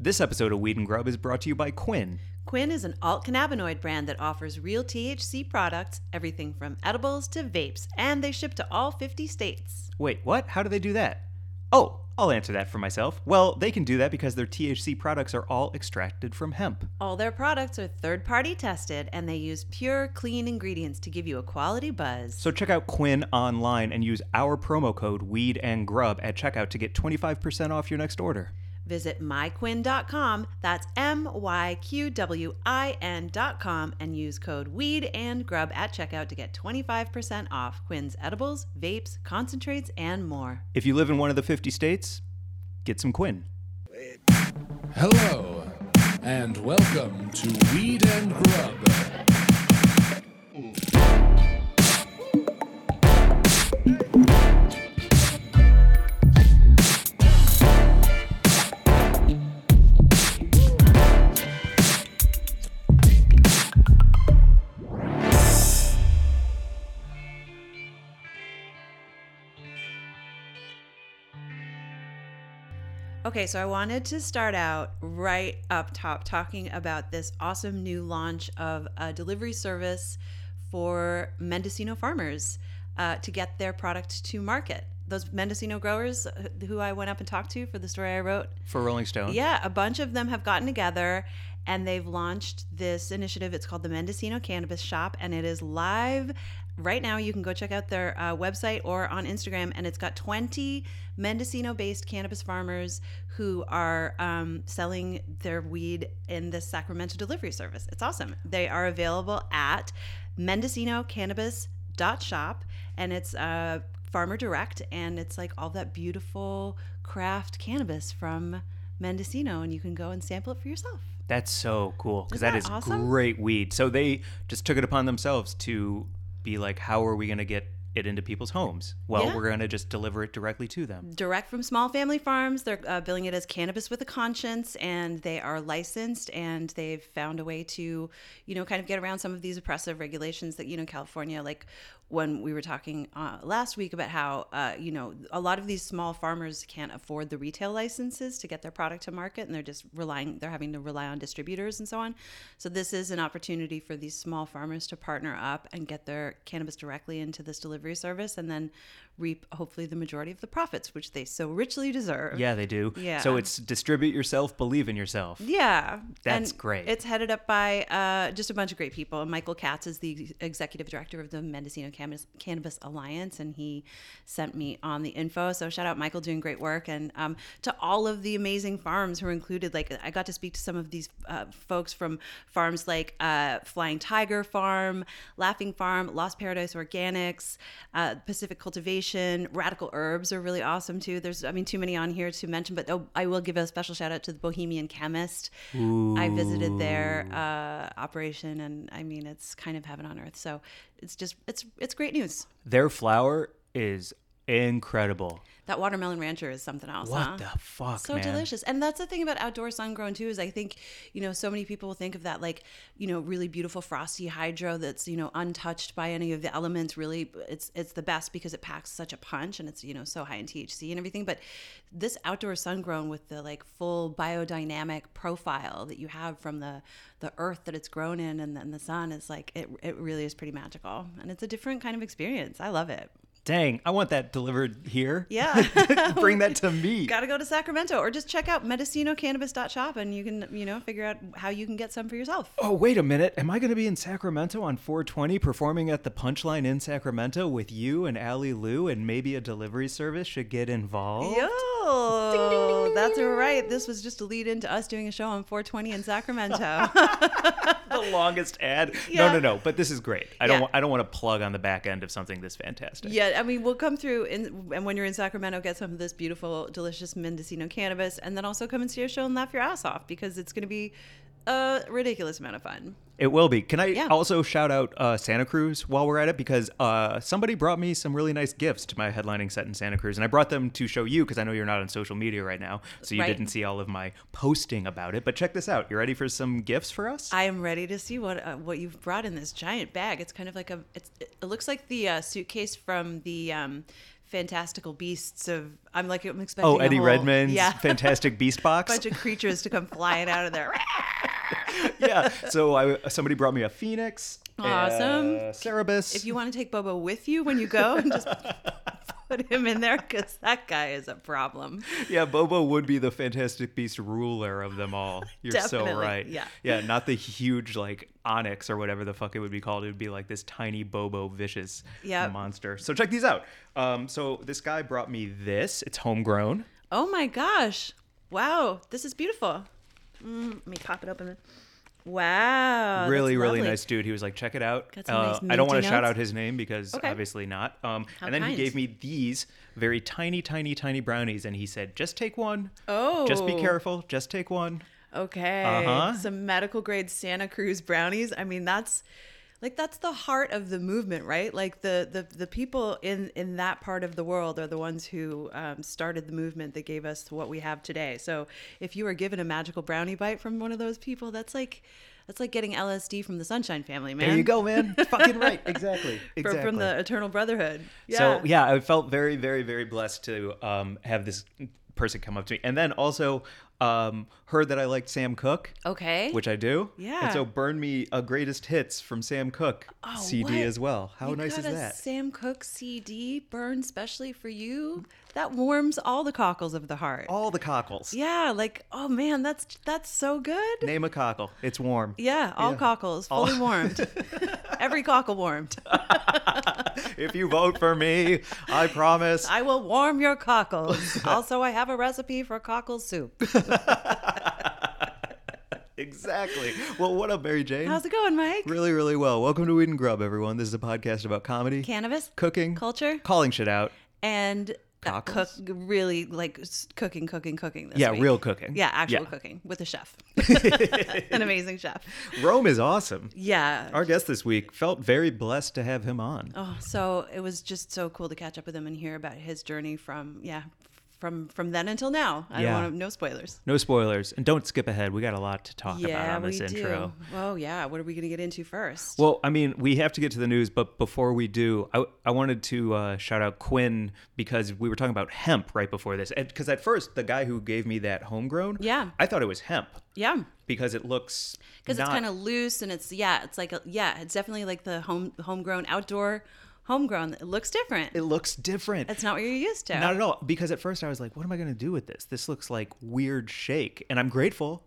This episode of Weed and Grub is brought to you by Quinn. Quinn is an alt cannabinoid brand that offers real THC products, everything from edibles to vapes, and they ship to all 50 states. Wait, what? How do they do that? Oh, I'll answer that for myself. Well, they can do that because their THC products are all extracted from hemp. All their products are third party tested and they use pure, clean ingredients to give you a quality buzz. So check out Quinn online and use our promo code Weed and Grub at checkout to get 25% off your next order. Visit myquinn.com, that's M Y Q W I N.com, and use code WEED and GRUB at checkout to get 25% off Quinn's edibles, vapes, concentrates, and more. If you live in one of the 50 states, get some Quinn. Hello, and welcome to Weed and Grub. Okay, so I wanted to start out right up top talking about this awesome new launch of a delivery service for Mendocino farmers uh, to get their product to market. Those Mendocino growers uh, who I went up and talked to for the story I wrote, For Rolling Stone. yeah, a bunch of them have gotten together and they've launched this initiative. It's called the Mendocino Cannabis Shop and it is live right now. You can go check out their uh, website or on Instagram and it's got 20 Mendocino based cannabis farmers who are um, selling their weed in this Sacramento delivery service. It's awesome. They are available at mendocinocannabis.shop and it's uh, farmer direct and it's like all that beautiful craft cannabis from Mendocino and you can go and sample it for yourself. That's so cool because that that is awesome? great weed. So they just took it upon themselves to be like, how are we going to get it into people's homes? Well, Yeah. we're going to just deliver it directly to them. direct from small family farms. They're uh, billing it as cannabis with a conscience, and they are licensed, and they've found a way to, you know, kind of get around some of these oppressive regulations that you know California, like when we were talking uh, last week about how, uh, you know, a lot of these small farmers can't afford the retail licenses to get their product to market, and they're just relying, they're having to rely on distributors and so on. So this is an opportunity for these small farmers to partner up and get their cannabis directly into this delivery service, and then reap hopefully the majority of the profits, which they so richly deserve. Yeah, they do. Yeah. So it's distribute yourself, believe in yourself. Yeah, That's And great. It's headed up by uh, just a bunch of great people. Michael Katz is the executive director of the Mendocino Cannabis, Cannabis Alliance, and he sent me on the info. So shout out Michael, doing great work, and um, to all of the amazing farms who are included. Like I got to speak to some of these uh, folks from farms like uh, Flying Tiger Farm, Laughing Farm, Lost Paradise Organics, uh, Pacific Cultivation, Radical Herbs are really awesome too. There's, I mean, too many on here to mention, but oh, I will give a special shout out to the Bohemian Chemist. I visited their uh, operation, and I mean, it's kind of heaven on earth. So it's just, it's, it's great news. Their flour is incredible. That watermelon rancher is something else. What huh? the fuck, so man? delicious and that's the thing about outdoor sun grown too is i think you know so many people think of that like you know really beautiful frosty hydro that's you know untouched by any of the elements really it's it's the best because it packs such a punch and it's you know so high in thc and everything but this outdoor sun grown with the like full biodynamic profile that you have from the the earth that it's grown in and then the sun is like it, it really is pretty magical and it's a different kind of experience i love it Dang, I want that delivered here. yeah Bring that to me. got to go to Sacramento or just check out mendocinocannabis.shop and you can, you know, figure out how you can get some for yourself. Oh, wait a minute. Am I going to be in Sacramento on 420 performing at the Punchline in Sacramento with you and Allie Lou and maybe a delivery service should get involved? Yo, that's right. This was just a lead into us doing a show on 420 in Sacramento. the longest ad. Yeah. No, no, no. But this is great. I don't. Want, I don't want to plug on the back end of something this fantastic. yeah, I mean, we'll come through in, and when you're in Sacramento, get some of this beautiful, delicious Mendocino cannabis, and then also come and see our show and laugh your ass off because it's going to be a ridiculous amount of fun. It will be. Can I Yeah. also shout out uh, Santa Cruz while we're at it? Because uh, somebody brought me some really nice gifts to my headlining set in Santa Cruz. And I brought them to show you because I know you're not on social media right now. So you Right. didn't see all of my posting about it. But check this out. You ready for some gifts for us? I am ready to see what uh, what you've brought in this giant bag. It's kind of like a it's, it looks like the uh, suitcase from the um, fantastical beasts of. I'm like I'm expecting. Oh, Eddie whole- Redmayne's yeah, Fantastic Beast Box. A bunch of creatures to come flying out of there. yeah. So I somebody brought me a phoenix. Awesome. Uh, Cerberus. if you want to take Bobo with you when you go and just put him in there because that guy is a problem. yeah, Bobo would be the Fantastic Beast ruler of them all. You're so right. yeah. Yeah, not the huge like Onyx or whatever the fuck it would be called. It would be like this tiny Bobo vicious Yep. monster. So check these out. Um, so this guy brought me this. It's homegrown. Oh my gosh! Wow, this is beautiful. Mm, let me pop it open. Wow, really, really lovely. nice dude. He was like, check it out. Got some Uh, nice I don't want to shout out his name because Okay. obviously not. Um, How and then kind. he gave me these very tiny, tiny, tiny brownies, and he said, just take one. Oh, Just be careful. Just take one. Okay, Uh-huh. some medical grade Santa Cruz brownies. I mean, that's like that's the heart of the movement, right? Like the the the people in in that part of the world are the ones who um, started the movement that gave us what we have today. So if you were given a magical brownie bite from one of those people, that's like that's like getting LSD from the Sunshine Family, man. There you go, man. Fucking right. Exactly. Exactly. from the Eternal Brotherhood. Yeah. So yeah, I felt very, very, very blessed to um, have this person come up to me, and then also um, heard that I liked Sam Cooke. Okay. Which I do. Yeah. And so burn me a greatest hits from Sam Cooke Oh, CD what? as well. How You nice got is a that? Sam Cooke CD burned specially for you. That warms all the cockles of the heart. All the cockles. Yeah, like oh man, that's that's so good. Name a cockle. It's warm. Yeah, all Yeah. cockles fully warmed. Every cockle warmed. if you vote for me, I promise. I will warm your cockles. also, I have a recipe for cockle soup. exactly. Well, what up, Mary Jane? How's it going, Mike? Really, really well. Welcome to Weed and Grub, everyone. This is a podcast about comedy, Cannabis, cooking, culture, calling shit out. and uh, cook Cockles? really like s- cooking, cooking, cooking. This Yeah, week. real cooking. Yeah, actual Yeah. cooking with a chef, an amazing chef. Rome is awesome. Yeah, Our guest this week felt very blessed to have him on. Oh, so it was just so cool to catch up with him and hear about his journey from yeah, from from then until now. I Yeah. don't want to, no spoilers. No spoilers, and don't skip ahead. We got a lot to talk about yeah, on we this intro. do. Oh yeah, what are we gonna get into first? Well, I mean, we have to get to the news, but before we do, I, I wanted to uh, shout out Quinn because we were talking about hemp right before this. Because at first, the guy who gave me that homegrown, Yeah. I thought it was hemp yeah, because it looks because it's kind of loose and it's yeah, it's like a, yeah, it's definitely like the home homegrown outdoor homegrown. It looks different. it looks different. It's not what you're used to. Not at all. Because at first I was like, what am I going to do with this? This looks like weird shake. And I'm grateful,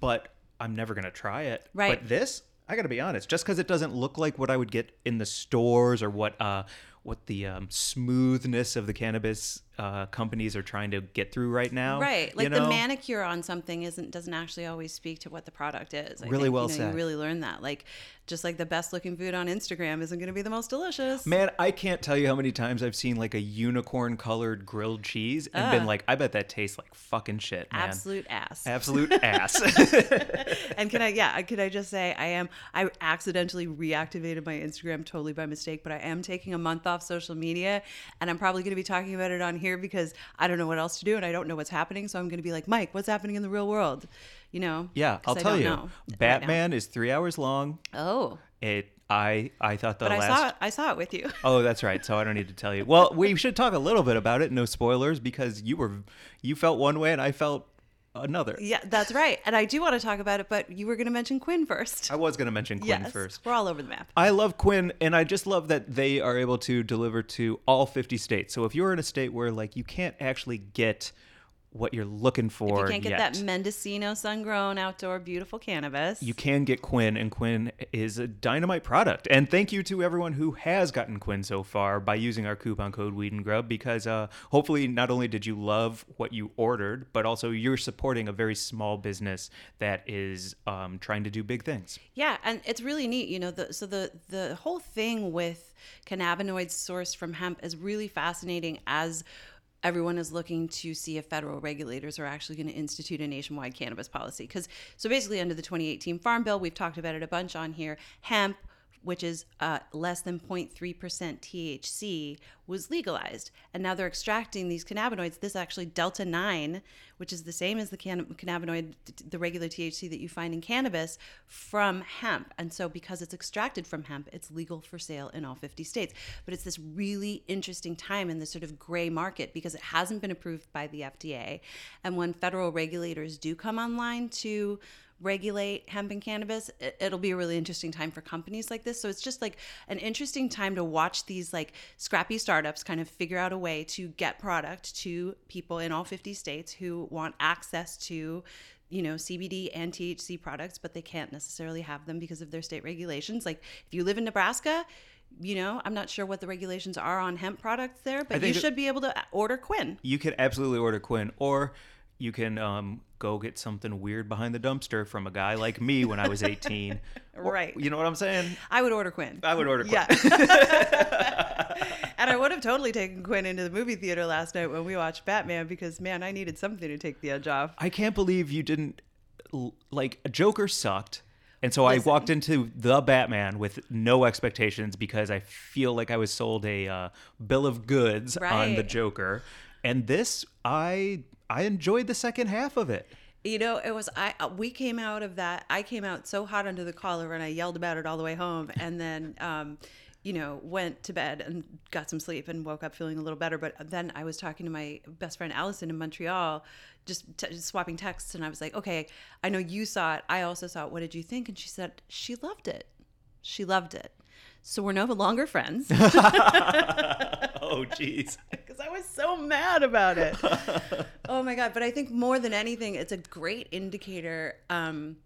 but I'm never going to try it. Mm-hmm. Right. But this, I got to be honest, just because it doesn't look like what I would get in the stores or what, uh, what the um, smoothness of the cannabis uh, companies are trying to get through right now. Right, you like the manicure on something isn't doesn't actually always speak to what the product is. I Really think, well you know, said. You really learn that. Like, just like the best looking food on Instagram isn't going to be the most delicious. Man, I can't tell you how many times I've seen like a unicorn colored grilled cheese and been like, I bet that tastes like fucking shit, man. Absolute ass. Absolute ass. and can I, yeah, can I just say, I am, I accidentally reactivated my Instagram totally by mistake, but I am taking a month off social media and I'm probably going to be talking about it on here because I don't know what else to do and I don't know what's happening. So I'm going to be like, Mike, what's happening in the real world? You know? Yeah, I'll tell you. know right. Batman is three hours long. Oh, It. I. I thought the but I saw it, I saw it with you. Oh, that's right. So I don't need to tell you. Well, we should talk a little bit about it. No spoilers, because you were, you felt one way and I felt another. Yeah, that's right. And I do want to talk about it, but you were going to mention Quinn first. I was going to mention Quinn yes, first. we're all over the map. I love Quinn, and I just love that they are able to deliver to all 50 states. So if you're in a state where like you can't actually get what you're looking for You can't get yet, that Mendocino sun-grown outdoor beautiful cannabis. you can get Quinn, and Quinn is a dynamite product. And thank you to everyone who has gotten Quinn so far by using our coupon code Weed and Grub, because uh, hopefully not only did you love what you ordered, but also you're supporting a very small business that is um, trying to do big things. Yeah, and it's really neat. You know, the, so the the whole thing with cannabinoids sourced from hemp is really fascinating as everyone is looking to see if federal regulators are actually going to institute a nationwide cannabis policy. Because so basically, under the 2018 Farm Bill, we've talked about it a bunch on here. Hemp which is uh, less than 0.3% THC, was legalized. And now they're extracting these cannabinoids. This actually Delta 9, which is the same as the can- cannabinoid, the regular THC that you find in cannabis, from hemp. And so because it's extracted from hemp, it's legal for sale in all 50 states. But it's this really interesting time in this sort of gray market because it hasn't been approved by the FDA. And when federal regulators do come online to regulate hemp and cannabis it, it'll be a really interesting time for companies like this so it's just like an interesting time to watch these like scrappy startups kind of figure out a way to get product to people in all 50 states who want access to you know CBD and THC products but they can't necessarily have them because of their state regulations like if you live in Nebraska you know, I'm not sure what the regulations are on hemp products there, but you should be able to order Quinn. You can absolutely order Quinn, or you can um, go get something weird behind the dumpster from a guy like me when I was 18. Or- Right. You know what I'm saying? I would order Quinn. I would order Quinn. Yeah. and I would have totally taken Quinn into the movie theater last night when we watched Batman because man, I needed something to take the edge off. I can't believe you didn't like Joker sucked. And so I walked into the Batman with no expectations because I feel like I was sold a uh, bill of goods on the Joker. And this I I enjoyed the second half of it. You know, it was I. uh, We came out of that. I came out so hot under the collar, and I yelled about it all the way home, and then, um, you know, went to bed and got some sleep, and woke up feeling a little better. But then I was talking to my best friend Allison in Montreal, just, t- just swapping texts, and I was like, "Okay, I know you saw it. I also saw it. What did you think?" And she said she loved it. She loved it. So we're no longer friends Oh jeez. because I was so mad about it. oh my god! But I think more than anything, it's a great indicator um,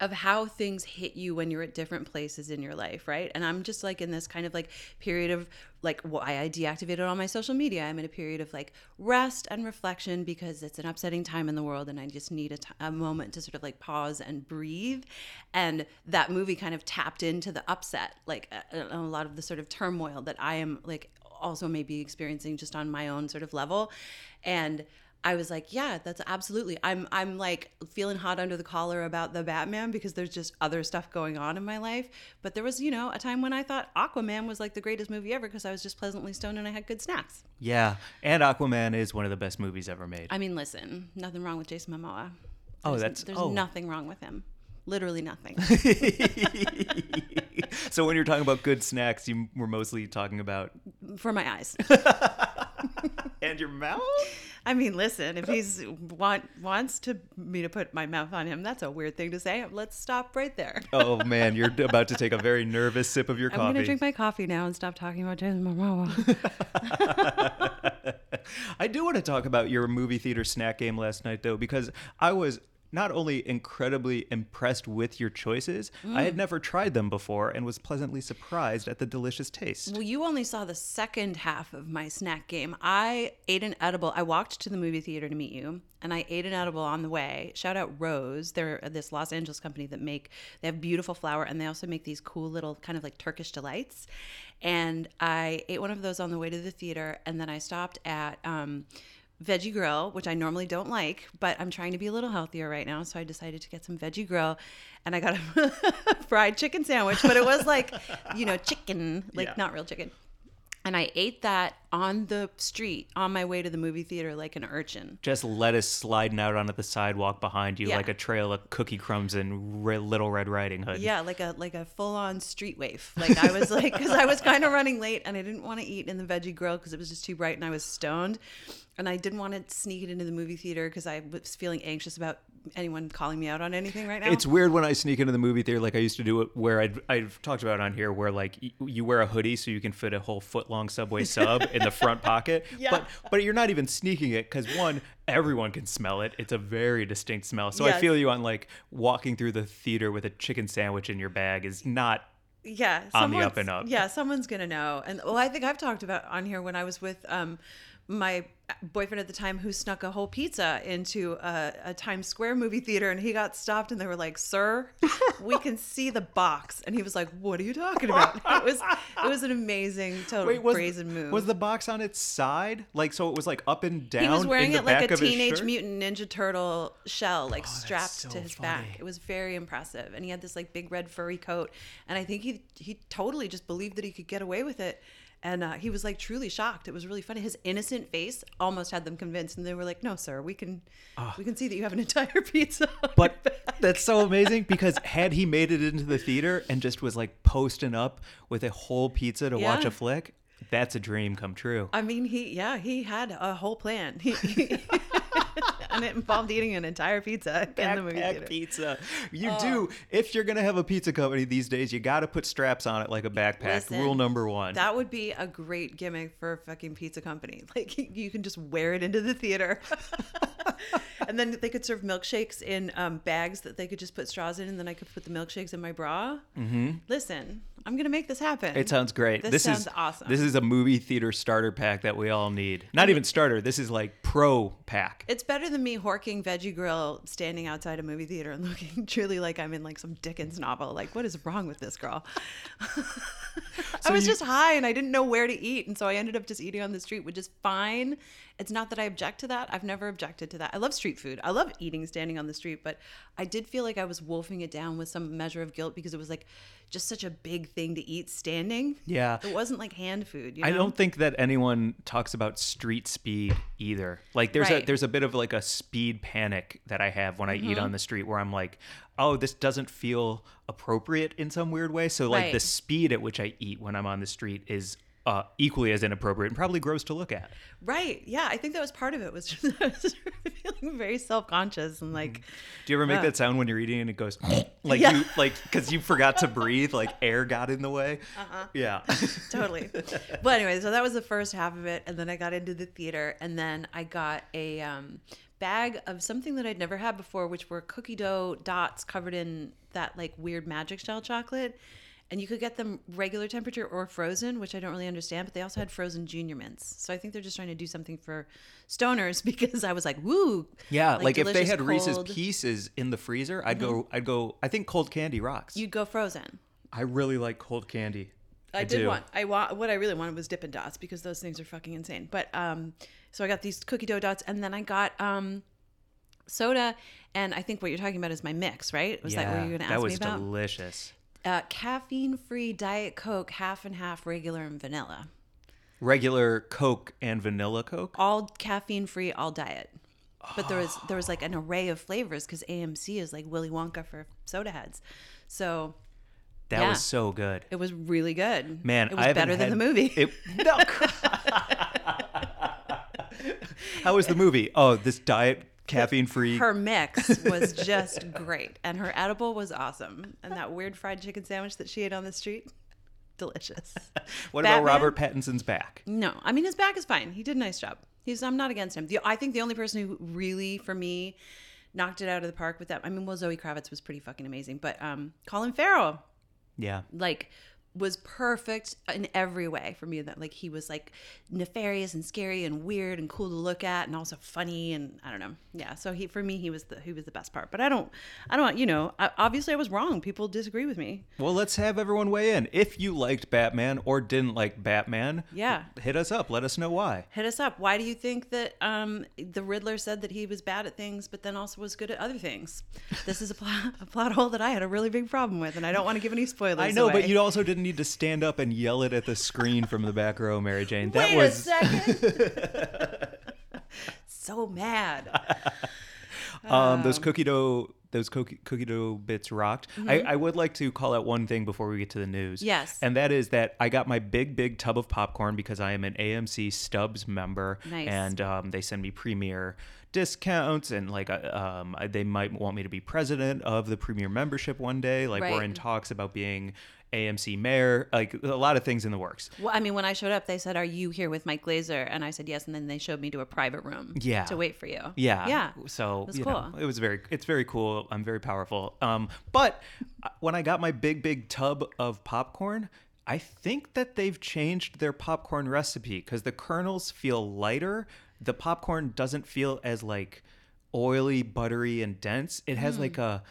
of how things hit you when you're at different places in your life, right? And I'm just like in this kind of like period of like why I deactivated all my social media. I'm in a period of like rest and reflection because it's an upsetting time in the world, and I just need a, t- a moment to sort of like pause and breathe. And that movie kind of tapped into the upset, like a, a lot of the sort of turmoil that I am like also maybe experiencing just on my own sort of level and I was like, yeah, that's absolutely. I'm I'm like feeling hot under the collar about the Batman because there's just other stuff going on in my life. But there was, you know, a time when I thought Aquaman was like the greatest movie ever because I was just pleasantly stoned and I had good snacks. Yeah, and Aquaman is one of the best movies ever made. I mean, listen, nothing wrong with Jason Momoa. Oh, There's- that's- there's oh. nothing wrong with him. Literally nothing. so when you're talking about good snacks, you were mostly talking about For my eyes. and your mouth. I mean, listen, if he's want wants to me to put my mouth on him, that's a weird thing to say. Let's stop right there. Oh man, you're about to take a very nervous sip of your coffee. I'm gonna drink my coffee now and stop talking about Jason Momoa. I do want to talk about your movie theater snack game last night, though, because I was not only incredibly impressed with your choices, I Mm. had never tried them before and was pleasantly surprised at the delicious taste. well, you only saw the second half of my snack game. I ate an edible. I walked to the movie theater to meet you, and I ate an edible on the way. Shout out Rose. They're this Los Angeles company that make they have beautiful flour, and they also make these cool little kind of like Turkish delights. And I ate one of those on the way to the theater, and then I stopped at. Um, Veggie Grill, which I normally don't like, but I'm trying to be a little healthier right now. So I decided to get some Veggie Grill and I got a fried chicken sandwich, but it was like, you know, chicken, like Yeah. not real chicken. And I ate that on the street on my way to the movie theater like an urchin. Just lettuce sliding out onto the sidewalk behind you Yeah. like a trail of cookie crumbs and Re- Little Red Riding Hood. Yeah, like a like a full on street waif. Like I was like, because I was kind of running late and I didn't want to eat in the veggie grill because it was just too bright and I was stoned, and I didn't want to sneak it into the movie theater because I was feeling anxious about anyone calling me out on anything right now. It's weird when I sneak into the movie theater like I used to do it where I'd, I've talked about it on here where like y- you wear a hoodie so you can fit a whole foot long Subway sub in the front pocket. Yeah. But but you're not even sneaking it because one, everyone can smell it. It's a very distinct smell. So I feel you on like walking through the theater with a chicken sandwich in your bag is not yeah on the up someone's- and up. yeah someone's gonna know and well i think i've talked about on here when i was with um my boyfriend at the time who snuck a whole pizza into a, a Times Square movie theater and he got stopped and they were like, "Sir, we can see the box." And he was like, "What are you talking about?" It was it was an amazing total Wait, was, brazen move. was the box on its side? Like, so it was like up and down? he was wearing it like a teenage? Oh, mutant ninja turtle shell like oh, that's strapped so to his funny. back it was very impressive and he had this like big red furry coat and i think he he totally just believed that he could get away with it and uh, he was like truly shocked. It was really funny. His innocent face almost had them convinced and they were like no sir we can we can see that you have an entire pizza. But that's so amazing because had he made it into the theater and just was like posting up with a whole pizza to watch a flick, that's a dream come true. i mean he yeah he had a whole plan. He, he- and it involved eating an entire pizza in the movie Backpack theater pizza. You do. If you're gonna have a pizza company these days, you got to put straps on it like a backpack. Listen, Rule number one. That would be a great gimmick for a fucking pizza company. Like you can just wear it into the theater. and then they could serve milkshakes in um, bags that they could just put straws in, and then I could put the milkshakes in my bra. Mm-hmm. Listen, I'm gonna make this happen. it sounds great. This, sounds is awesome. This is a movie theater starter pack that we all need. Not even starter. This is like pro pack. it's better than me horking veggie grill standing outside a movie theater and looking truly like I'm in like some Dickens novel. Like, what is wrong with this girl? I was you- just high and I didn't know where to eat. And so I ended up just eating on the street, which is fine. It's not that I object to that. I've never objected to that. I love street food. I love eating standing on the street, but I did feel like I was wolfing it down with some measure of guilt because it was like just such a big thing to eat standing. Yeah. It wasn't like hand food. You I don't think that anyone talks about street speed either. Like there's a there's a bit of like a speed panic that I have when I eat Mm-hmm. on the street where I'm like, "Oh, this doesn't feel appropriate in some weird way." So like the speed at which I eat when I'm on the street is uh, equally as inappropriate and probably gross to look at. Right. Yeah. I think that was part of it. Was just I was feeling very self conscious and like, Do you ever make Yeah. that sound when you're eating and it goes like Yeah. you like because you forgot to breathe, like air got in the way? Uh-huh. Yeah. totally. but anyway, so that was the first half of it, and then I got into the theater, and then I got a um, bag of something that I'd never had before, which were cookie dough dots covered in that like weird magic shell chocolate. And you could get them regular temperature or frozen, which I don't really understand. But they also had frozen junior mints, so I think they're just trying to do something for stoners because I was like, "Woo!" Yeah, like, if they had Reese's cold- Mm-hmm. Pieces in the freezer, I'd go. I'd go. I think cold candy rocks. you'd go frozen. I really like cold candy. I, did do. want. I want. What I really wanted was Dippin' Dots because those things are fucking insane. But um, so I got these cookie dough dots, and then I got um, soda, and I think what you're talking about is my mix, right? Was that what you were gonna ask me about? that was delicious. Uh, caffeine-free Diet Coke, half and half, regular and vanilla. Regular Coke and vanilla Coke. All caffeine-free, all diet. But there was there was like an array of flavors because AMC is like Willy Wonka for soda heads. So That yeah. was so good. it was really good. Man, it was I haven't better than had- the movie. It, no. How was the movie? Oh, this diet caffeine free. her mix was just great and her edible was awesome and that weird fried chicken sandwich that she ate on the street delicious What Batman? about Robert Pattinson's back? no i mean his back is fine he did a nice job he's i'm not against him the, i think the only person who really for me knocked it out of the park with that i mean well zoe kravitz was pretty fucking amazing but um colin farrell Yeah. like was perfect in every way for me that like he was like nefarious and scary and weird and cool to look at and also funny and I don't know yeah so he for me he was the he was the best part but I don't I don't you know I, obviously I was wrong people disagree with me Well, let's have everyone weigh in. If you liked Batman or didn't like Batman, Yeah. hit us up. Let us know why. hit us up why do you think that um the Riddler said that he was bad at things but then also was good at other things this is a plot a plot hole that I had a really big problem with and I don't want to give any spoilers I know, but you also didn't need to stand up and yell it at the screen from the back row, Mary Jane. That Wait was a second. so mad. um, those cookie dough those cookie, cookie dough bits rocked. I, I would like to call out one thing before we get to the news. Mm-hmm. Yes. And that is that I got my big, big tub of popcorn because I am an AMC Stubs member. Nice. And um, they send me premiere discounts and like uh, um, they might want me to be president of the premier membership one day. Like we're in talks about being AMC mayor. Like a lot of things in the works. Well, I mean, when I showed up, they said, "Are you here with Mike Glazer?" And I said yes. And then they showed me to a private room. Yeah. To wait for you. Yeah. Yeah. So That's you cool. know, it was very it's very cool. I'm very powerful. Um, but uh, when I got my big big tub of popcorn, I think that they've changed their popcorn recipe because the kernels feel lighter. The popcorn doesn't feel as like oily, buttery, and dense. It has like a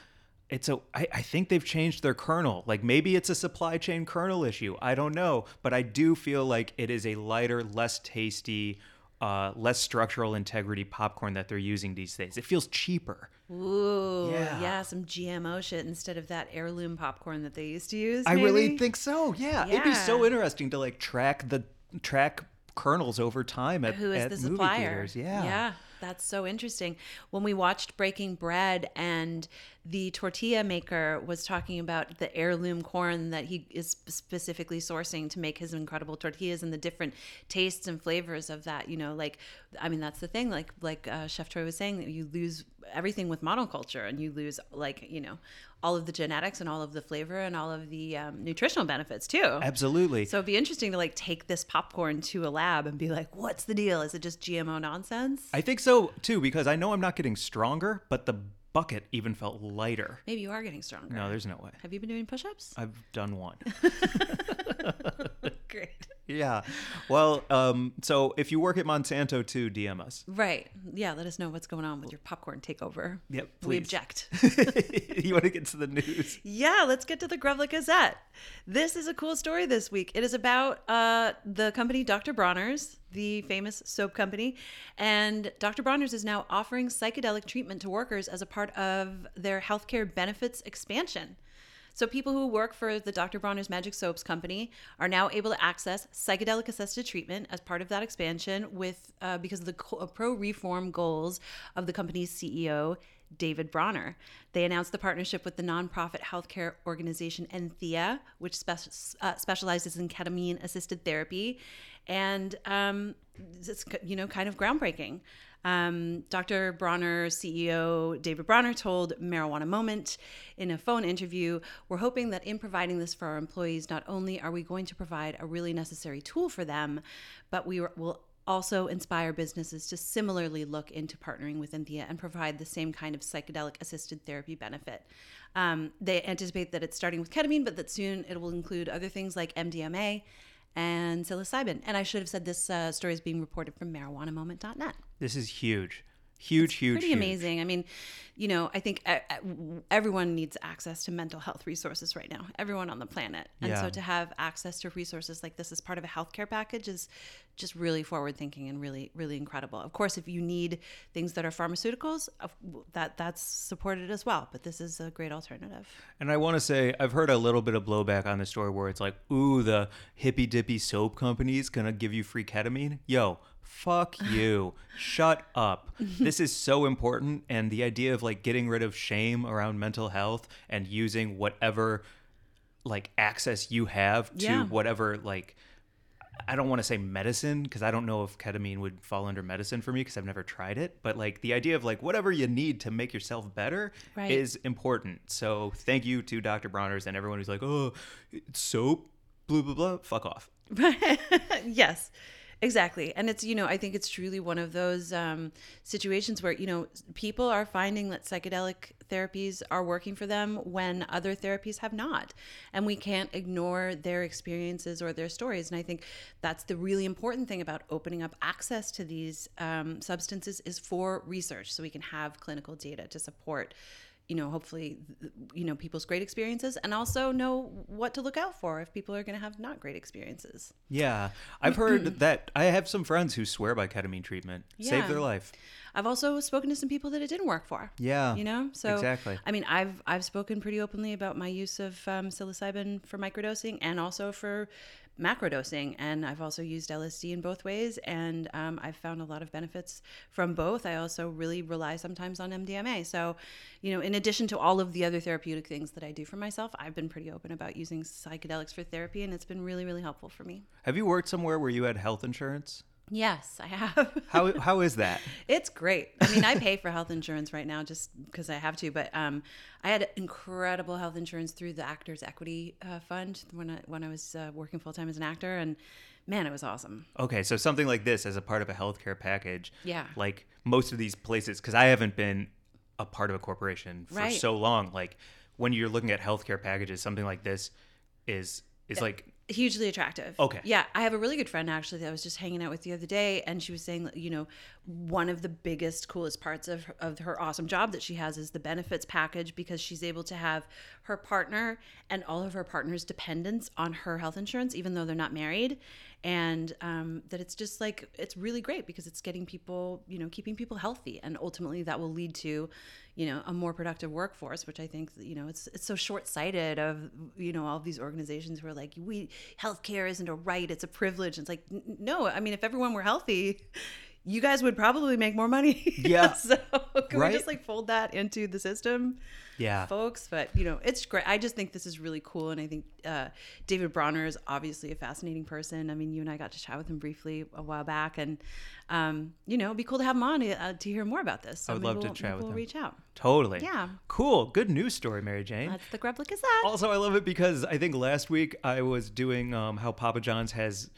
it's a I, I think they've changed their kernel. Like maybe it's a supply chain kernel issue. I don't know. But I do feel like it is a lighter, less tasty, uh, less structural integrity popcorn that they're using these days. It feels cheaper. Ooh, Yeah. yeah. some GMO shit instead of that heirloom popcorn that they used to use. I really think so. Yeah. It'd be so interesting to like track the track kernels over time at, who is at the movie supplier. theaters. Yeah. Yeah. That's so interesting. When we watched Breaking Bread and the tortilla maker was talking about the heirloom corn that he is specifically sourcing to make his incredible tortillas and the different tastes and flavors of that, you know, like I mean that's the thing like like uh, Chef Troy was saying you lose everything with monoculture and you lose like, you know, all of the genetics and all of the flavor and all of the um, nutritional benefits too. Absolutely. So it'd be interesting to like take this popcorn to a lab and be like, what's the deal? Is it just GMO nonsense? I think so too, because I know I'm not getting stronger, but the bucket even felt lighter. Maybe you are getting stronger. No, there's no way. Have you been doing push-ups? I've done one. Great. Yeah. Well, um, so if you work at Monsanto too, DM us. Right. Yeah. Let us know what's going on with your popcorn takeover. Yep, We object. you want to get to the news? yeah. Let's get to the Grubla Gazette. This is a cool story this week. It is about uh, the company Dr. Bronner's, the famous soap company, and Dr. Bronner's is now offering psychedelic treatment to workers as a part of their healthcare benefits expansion. So people who work for the Dr. Bronner's Magic Soaps company are now able to access psychedelic assisted treatment as part of that expansion with uh, because of the co- pro reform goals of the company's CEO David Bronner. They announced the partnership with the nonprofit healthcare organization Enthea, which spec- uh, specializes in ketamine assisted therapy, and um, it's you know kind of groundbreaking. Um, Dr. Bronner CEO David Bronner told Marijuana Moment in a phone interview, We're hoping that in providing this for our employees, not only are we going to provide a really necessary tool for them, but we will also inspire businesses to similarly look into partnering with Enthea and provide the same kind of psychedelic assisted therapy benefit. Um, they anticipate that it's starting with ketamine, but that soon it will include other things like MDMA and psilocybin. And I should have said this uh, story is being reported from marijuanamoment.net. This is huge. Huge, huge, Pretty huge. amazing. I mean, you know, I think everyone needs access to mental health resources right now. Everyone on the planet, and Yeah. so to have access to resources like this as part of a healthcare package is just really forward thinking and really, really incredible. Of course, if you need things that are pharmaceuticals, that that's supported as well. But this is a great alternative. And I want to say, I've heard a little bit of blowback on the story where it's like, ooh, the hippy dippy soap company's going to give you free ketamine. Yo, fuck you. Shut up. this is so important. And the idea of like getting rid of shame around mental health and using whatever like access you have to Yeah. whatever like I don't want to say medicine because I don't know if ketamine would fall under medicine for me because I've never tried it. But like the idea of like whatever you need to make yourself better Right. is important. So thank you to Dr. Bronner's and everyone who's like, oh, it's soap, blah blah blah. Fuck off. yes exactly. And it's you know i think it's truly one of those um, situations where you know people are finding that psychedelic therapies are working for them when other therapies have not. And we can't ignore their experiences or their stories. And i think that's the really important thing about opening up access to these um, substances is for research so we can have clinical data to support you know hopefully you know people's great experiences and also know what to look out for if people are going to have not great experiences Yeah, I've heard that. I have some friends who swear by ketamine treatment. Save Yeah. their life. I've also spoken to some people that it didn't work for. Yeah, You know, so exactly. I mean, I've I've spoken pretty openly about my use of um, psilocybin for microdosing and also for macrodosing, and I've also used LSD in both ways, and um, I've found a lot of benefits from both. I also really rely sometimes on MDMA. So, you know, in addition to all of the other therapeutic things that I do for myself, I've been pretty open about using psychedelics for therapy, and it's been really really helpful for me. Have you worked somewhere where you had health insurance? Yes, I have. How how is that? It's great. I mean, I pay for health insurance right now just because I have to, but um, I had incredible health insurance through the Actors Equity uh, Fund when I when I was uh, working full time as an actor, and man, it was awesome. Okay, so something like this as a part of a healthcare package. Yeah. Like most of these places, because I haven't been a part of a corporation for Right. so long. Like when you're looking at healthcare packages, something like this is is like hugely attractive. Okay. Yeah, I have a really good friend actually that I was just hanging out with the other day, and she was saying, you know, one of the biggest, coolest parts of of her awesome job that she has is the benefits package because she's able to have her partner and all of her partner's dependents on her health insurance, even though they're not married, and um, that it's just like it's really great because it's getting people, you know, keeping people healthy, and ultimately that will lead to, you know, a more productive workforce, which I think, you know, it's it's so short sighted of you know all these organizations who are like we healthcare isn't a right, it's a privilege. And it's like no, I mean if everyone were healthy. You guys would probably make more money. Yeah. so can Right? we just like fold that into the system? Yeah. folks. But you know, it's great. I just think this is really cool, and I think uh, David Bronner is obviously a fascinating person. I mean, you and I got to chat with him briefly a while back, and um, you know, it'd be cool to have him on uh, to hear more about this. So I would love to we'll, chat maybe with we'll him. reach out. Totally. Yeah. Cool. Good news story, Mary Jane. That's the Grubla Gazette. Also, I love it because I think last week I was doing um, how Papa John's has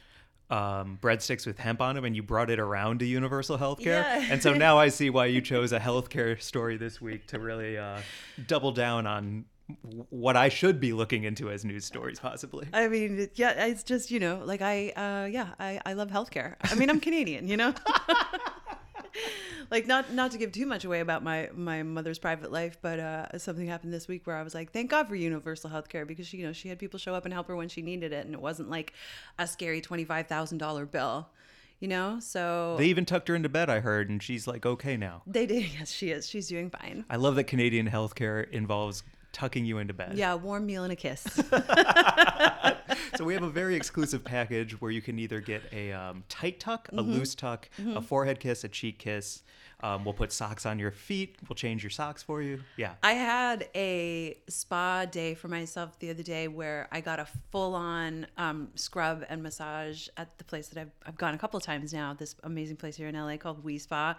um, breadsticks with hemp on them, and you brought it around to Universal Healthcare. Yeah. And so now I see why you chose a healthcare story this week to really uh, double down on what I should be looking into as news stories, possibly. I mean, yeah, it's just you know, like I, uh, yeah, I, I love healthcare. I mean, I'm Canadian, you know. like not not to give too much away about my my mother's private life, but uh, something happened this week where I was like, thank God for universal health care because she, you know she had people show up and help her when she needed it, and it wasn't like a scary twenty five thousand dollar bill, you know. So They even tucked her into bed, I heard, and she's like okay now. they did. Yes, she is. She's doing fine. I love that Canadian healthcare involves tucking you into bed. Yeah, a warm meal and a kiss. So we have a very exclusive package where you can either get a um, tight tuck, Mm-hmm. a loose tuck, a forehead kiss, a cheek kiss. Um, we'll put socks on your feet. We'll change your socks for you. Yeah. I had a spa day for myself the other day where I got a full on um, scrub and massage at the place that I've, I've gone a couple of times now, this amazing place here in LA called Wi Spa.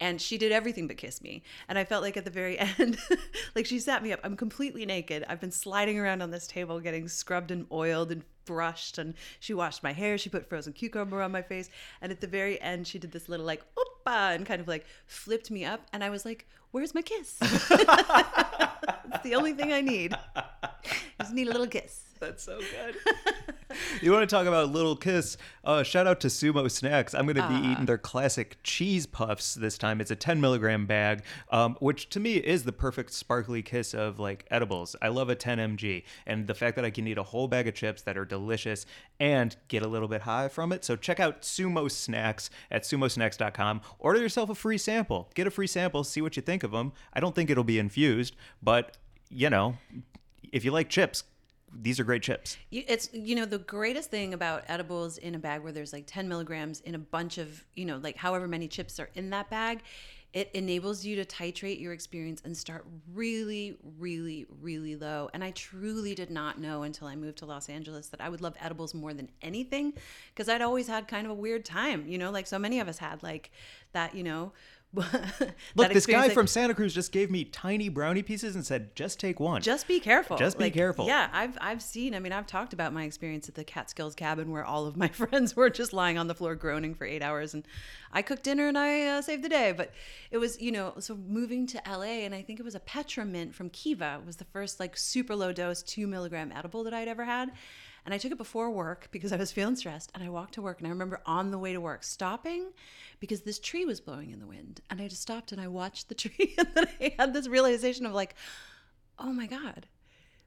And she did everything but kiss me. And I felt like at the very end, like she sat me up. I'm completely naked. I've been sliding around on this table, getting scrubbed and oiled and brushed. And she washed my hair. She put frozen cucumber on my face. And at the very end, she did this little like, oppa, and kind of like flipped me up. And I was like, where's my kiss? It's the only thing I need. I Just need a little kiss. That's so good. you want to talk about Little Kiss? Uh, shout out to Sumo Snacks. I'm going to be Ah. eating their classic cheese puffs this time. It's a 10 milligram bag, um, which to me is the perfect sparkly kiss of like edibles. I love a 10 mg, and the fact that I can eat a whole bag of chips that are delicious and get a little bit high from it. So check out Sumo Snacks at sumosnacks.com. Order yourself a free sample. Get a free sample. See what you think of them. I don't think it'll be infused, but you know, if you like chips, these are great chips. It's you know the greatest thing about edibles in a bag where there's like 10 milligrams in a bunch of you know like however many chips are in that bag it enables you to titrate your experience and start really really really low and i truly did not know until i moved to los angeles that i would love edibles more than anything because i'd always had kind of a weird time you know like so many of us had like that you know Look, this guy from Santa Cruz just gave me tiny brownie pieces and said, "Just take one." just be careful. Just be careful. Yeah, I've I've seen. I mean, I've talked about my experience at the Catskills cabin where all of my friends were just lying on the floor groaning for eight hours, and I cooked dinner and I uh, saved the day. But it was, you know, so moving to LA, and I think it was a Petra mint from Kiva was the first like super low dose two milligram edible that I'd ever had. And I took it before work because I was feeling stressed. And I walked to work, and I remember on the way to work stopping because this tree was blowing in the wind. And I just stopped and I watched the tree. And then I had this realization of like, oh my God,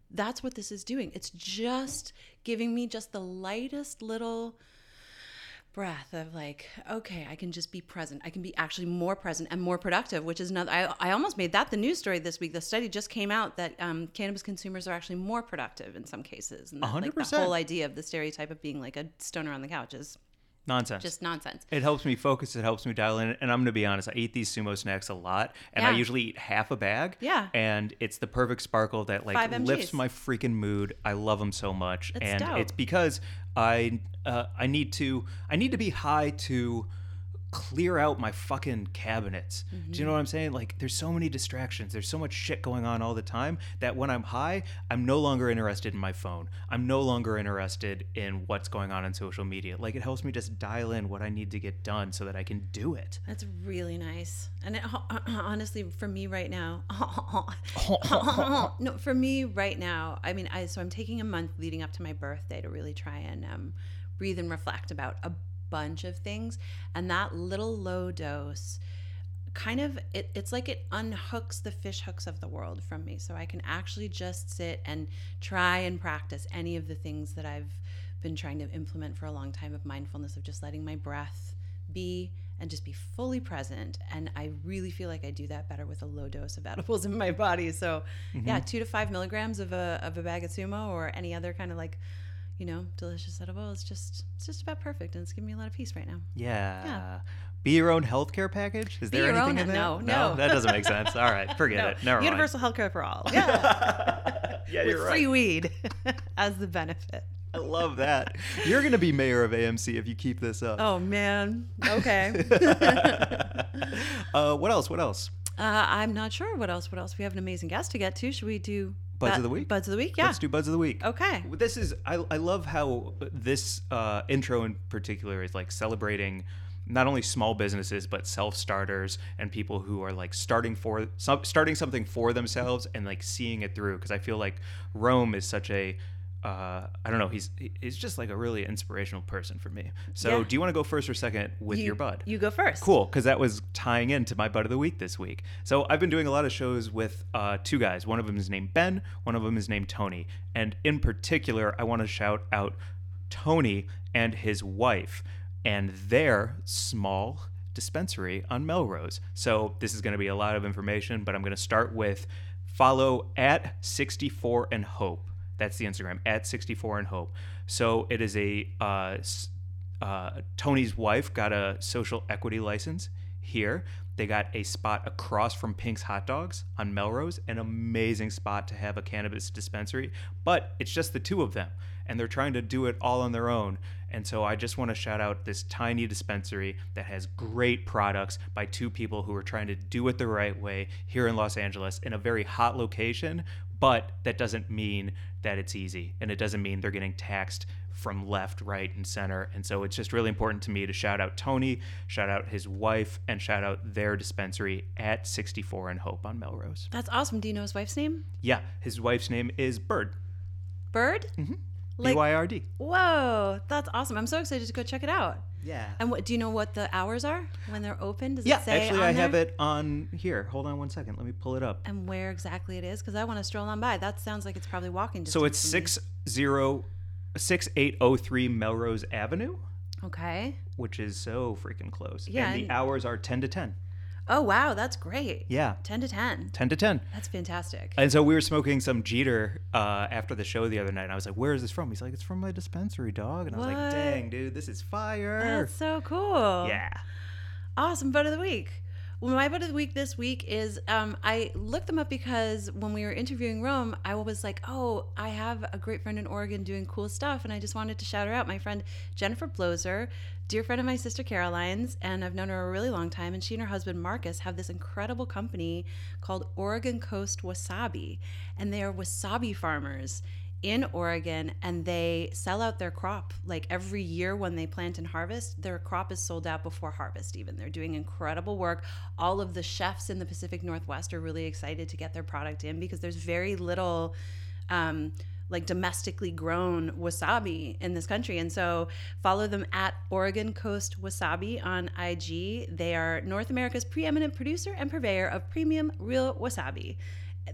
that's what this is doing. It's just giving me just the lightest little breath of like, okay, I can just be present. I can be actually more present and more productive, which is another. I, I almost made that the news story this week. The study just came out that um, cannabis consumers are actually more productive in some cases. And that, like, the 100%. whole idea of the stereotype of being like a stoner on the couch is Nonsense. just nonsense. it helps me focus. It helps me dial in. And I'm going to be honest, I eat these sumo snacks a lot, and I usually eat half a bag. Yeah. And it's the perfect sparkle that like lifts my freaking mood. I love them so much, That's and dope. it's because I uh, I need to I need to be high to clear out my fucking cabinets. Do you know what I'm saying? Like there's so many distractions. There's so much shit going on all the time that when I'm high, I'm no longer interested in my phone. I'm no longer interested in what's going on in social media. Like it helps me just dial in what I need to get done so that I can do it. That's really nice. And it, honestly, for me right now, no, for me right now, I mean, I so I'm taking a month leading up to my birthday to really try and um, breathe and reflect about a bunch of things, and that little low dose kind of it, it's like it unhooks the fish hooks of the world from me. So i can actually just sit and try and practice any of the things that i've been trying to implement for a long time of mindfulness of just letting my breath be and just be fully present. And i really feel like i do that better with a low dose of edibles in my body. So yeah mm-hmm. two to five milligrams of a, of a bag of sumo or any other kind of like you know delicious edible it's just it's just about perfect and it's giving me a lot of peace right now Yeah. yeah. Be your own healthcare package? Is there your anything own- in that? no, no. that doesn't make sense. All right, forget No, it. Never universal healthcare for all yeah mind. Yeah, with you're free right. weed as the benefit I love that. You're gonna be mayor of AMC if you keep this up. oh man okay uh, what else? What else? uh, i'm not sure what else what else we have an amazing guest to get to should we do Buds bu- of the week? buds of the week yeah Let's do buds of the week. okay This is I, I love how this uh, intro in particular is like celebrating not only small businesses but self starters and people who are like starting for some, starting something for themselves and like seeing it through because I feel like Rome is such a uh, I don't know he's he's just like a really inspirational person for me. So Yeah. do you want to go first or second with you, your bud? you go first Cool, because that was tying into my bud of the week this week. So I've been doing a lot of shows with uh, two guys. One of them is named Ben. One of them is named Tony. And in particular, I want to shout out Tony and his wife and their small dispensary on Melrose. So this is going to be a lot of information, but I'm going to start with follow at 64 and hope. That's the Instagram at 64 and hope. So it is a uh, uh, Tony's wife got a social equity license here. They got a spot across from Pink's Hot Dogs on Melrose, an amazing spot to have a cannabis dispensary. But it's just the two of them, and they're trying to do it all on their own. And so I just want to shout out this tiny dispensary that has great products by two people who are trying to do it the right way here in Los Angeles in a very hot location. But that doesn't mean that it's easy, and it doesn't mean they're getting taxed from left, right, and center. And so it's just really important to me to shout out Tony, shout out his wife, and shout out their dispensary at 64 and Hope on Melrose. that's awesome do you know his wife's name Yeah, his wife's name is Byrd. byrd mm-hmm. B Like- Y R D. whoa that's awesome i'm so excited to go check it out Yeah. and what do you know what the hours are when they're open does Yeah, it say actually, I have it on here. Hold on one second. Let me pull it up. and where exactly it is because I want to stroll on by. That sounds like it's probably walking distance. So it's from me. 60 6803 Melrose Avenue, Okay. which is so freaking close. Yeah, And the and- hours are 10 to 10. Oh wow, that's great. Yeah, Ten to ten. 10 to 10. That's fantastic. And so we were smoking some Jeeter uh, after the show the other night. And I was like, "Where is this from?" He's like, "It's from my dispensary, dog." And I was like, "Dang, dude, this is fire!" That's so cool. yeah. Awesome butt of the week. Well, my butt of the week this week is um, I looked them up because when we were interviewing Rome, I was like, oh, I have a great friend in Oregon doing cool stuff, and I just wanted to shout her out. My friend Jennifer Bloser, dear friend of my sister Caroline's, and I've known her a really long time. And she and her husband Marcus have this incredible company called Oregon Coast Wasabi, and they are wasabi farmers in Oregon and they sell out their crop. Like every year when they plant and harvest their crop is sold out before harvest even. They're doing incredible work. All of the chefs in the Pacific Northwest are really excited to get their product in because there's very little um, like domestically grown wasabi in this country. And so follow them at Oregon Coast Wasabi on IG they are North America's preeminent producer and purveyor of premium real wasabi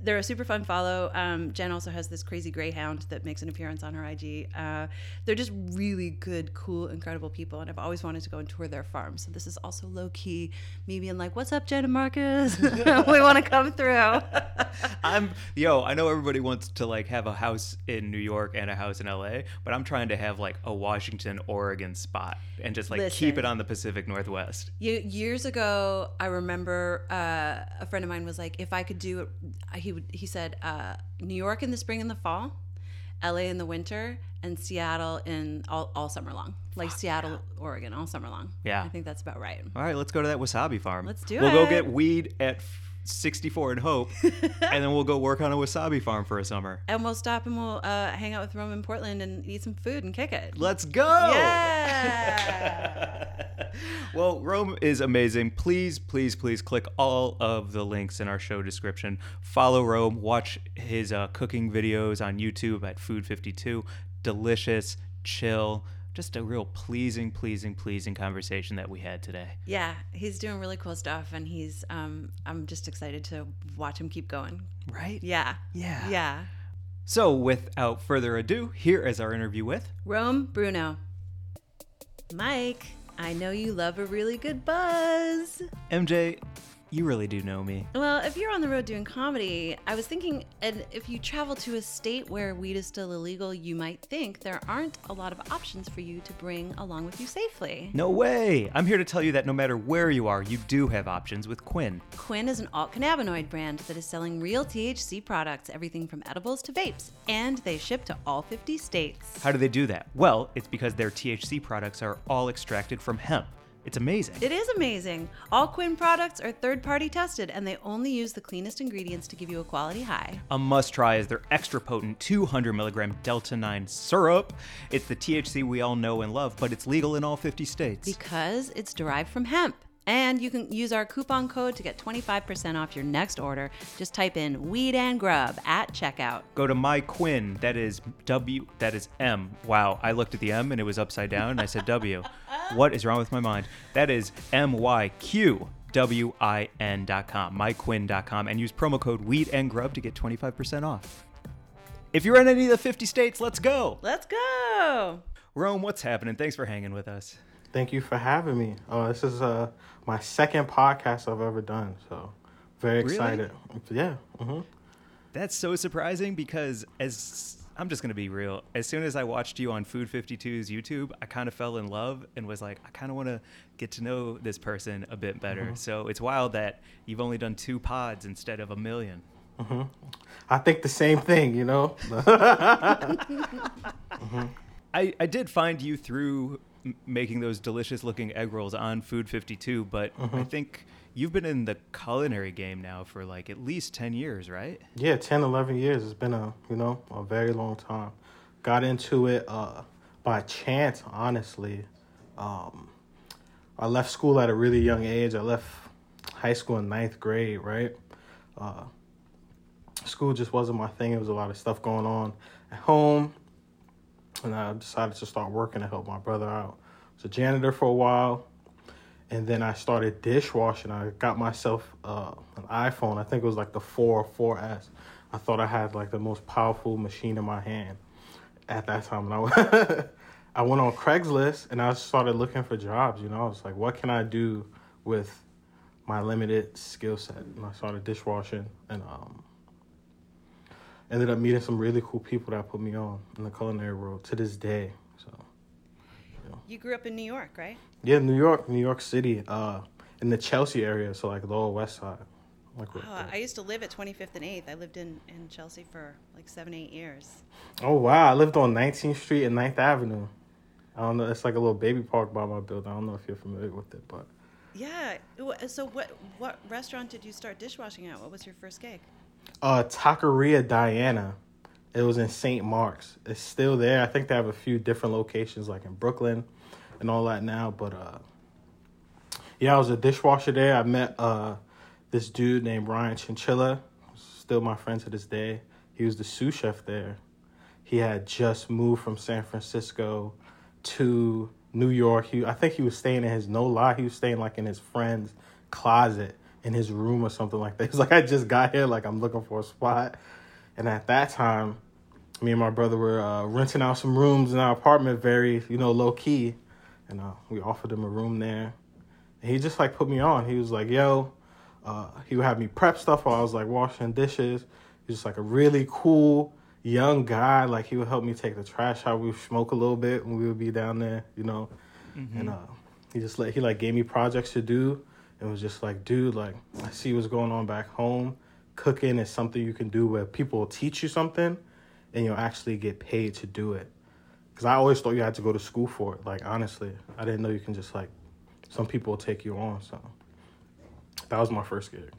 they're a super fun follow. Um, Jen also has this crazy greyhound that makes an appearance on her IG. Uh, they're just really good, cool, incredible people, and I've always wanted to go and tour their farm. So this is also low key, me being like, "What's up, Jen and Marcus? we want to come through." I'm yo. I know everybody wants to like have a house in New York and a house in LA, but I'm trying to have like a Washington, Oregon spot and just like keep it on the Pacific Northwest. Ye- Years ago, I remember uh, a friend of mine was like, "If I could do it," he would. He said, uh, "New York in the spring and the fall." LA in the winter, and Seattle in all, all summer long. Like Seattle, Oregon, all summer long. Yeah. I think that's about right. All right, let's go to that wasabi farm. Let's do it. We'll go get weed at 64 and Hope, and then we'll go work on a wasabi farm for a summer. And we'll stop and we'll uh, hang out with Rome in Portland and eat some food and kick it. Let's go! Yeah. well, Rome is amazing. Please, please, please click all of the links in our show description. Follow Rome. Watch his uh, cooking videos on YouTube at Food52. Delicious, chill, just a real pleasing, pleasing, pleasing conversation that we had today. yeah, he's doing really cool stuff, and he's. Um, I'm just excited to watch him keep going. Right? Yeah. Yeah. Yeah. So, without further ado, here is our interview with Rome Bruno. Mike, I know you love a really good buzz. MJ. You really do know me. Well, if you're on the road doing comedy, I was thinking, and if you travel to a state where weed is still illegal, you might think there aren't a lot of options for you to bring along with you safely. No way! I'm here to tell you that no matter where you are, you do have options with Qwin. Qwin is an alt cannabinoid brand that is selling real THC products, everything from edibles to vapes, and they ship to all 50 states. How do they do that? Well, it's because their THC products are all extracted from hemp. It's amazing. It is amazing. All Qwin products are third party tested, and they only use the cleanest ingredients to give you a quality high. A must try is their extra potent 200 milligram Delta 9 syrup. It's the THC we all know and love, but it's legal in all 50 states. Because it's derived from hemp. And you can use our coupon code to get 25% off your next order. Just type in weed and grub at checkout. Go to my Qwin, that is W, that is M. Wow, I looked at the M and it was upside down and I said W. what is wrong with my mind? That is M Y Q W I N dot com, myqwin.com, and use promo code weed and grub to get 25% off. If you're in any of the 50 states, let's go. Let's go. Rome, what's happening? Thanks for hanging with us. Thank you for having me. Uh, this is uh, my second podcast I've ever done, so very Really? excited. Yeah. hmm That's so surprising because as I'm just gonna be real, as soon as I watched you on Food 52's YouTube, I kind of fell in love and was like, I kind of want to get to know this person a bit better. So it's wild that you've only done two pods instead of a million. I think the same thing, you know. I, I did find you through m- making those delicious looking egg rolls on Food 52, but I think you've been in the culinary game now for like at least 10 years, right? yeah, 10, 11 years. It's been a you know a very long time. Got into it uh, by chance, honestly. Um, I left school at a really young age. I left high school in ninth grade, right? Uh, school just wasn't my thing. There was a lot of stuff going on at home. And I decided to start working to help my brother out. I was a janitor for a while. And then I started dishwashing. I got myself uh, an iPhone. I think it was like the 4 or 4S. I thought I had like the most powerful machine in my hand at that time. And I went on Craigslist and I started looking for jobs. You know, I was like, what can I do with my limited skill set? And I started dishwashing and um, ended up meeting some really cool people that put me on in the culinary world to this day. So You grew up in New York, right? yeah, New York, New York City, uh, in the Chelsea area, so like Lower West Side. Like, right Oh. I used to live at 25th and 8th. I lived in, in Chelsea for like seven, eight years. oh wow, I lived on 19th Street and 9th Avenue. I don't know, it's like a little baby park by my building. I don't know if you're familiar with it, but Yeah. So what what restaurant did you start dishwashing at? What was your first gig? Uh, Taqueria Diana. It was in St. Mark's. It's still there. I think they have a few different locations, like in Brooklyn and all that now. But uh, yeah, I was a dishwasher there. I met uh, this dude named Ryan Chinchilla. Still my friend to this day. He was the sous chef there. He had just moved from San Francisco to New York. He, I think he was staying in his no lie. He was staying like in his friend's closet in his room or something like that. He's like, I just got here, like I'm looking for a spot. And at that time, me and my brother were uh, renting out some rooms in our apartment, very you know low key, and uh, we offered him a room there. And he just like put me on. He was like, "Yo," uh, he would have me prep stuff while I was like washing dishes. He's just like a really cool young guy. Like he would help me take the trash out. We would smoke a little bit when we would be down there, you know. And uh, he just let he like gave me projects to do, and was just like, "Dude, like I see what's going on back home." cooking is something you can do where people will teach you something and you'll actually get paid to do it. Because I always thought you had to go to school for it. Like honestly, I didn't know you can just like some people will take you on. So that was my first gig.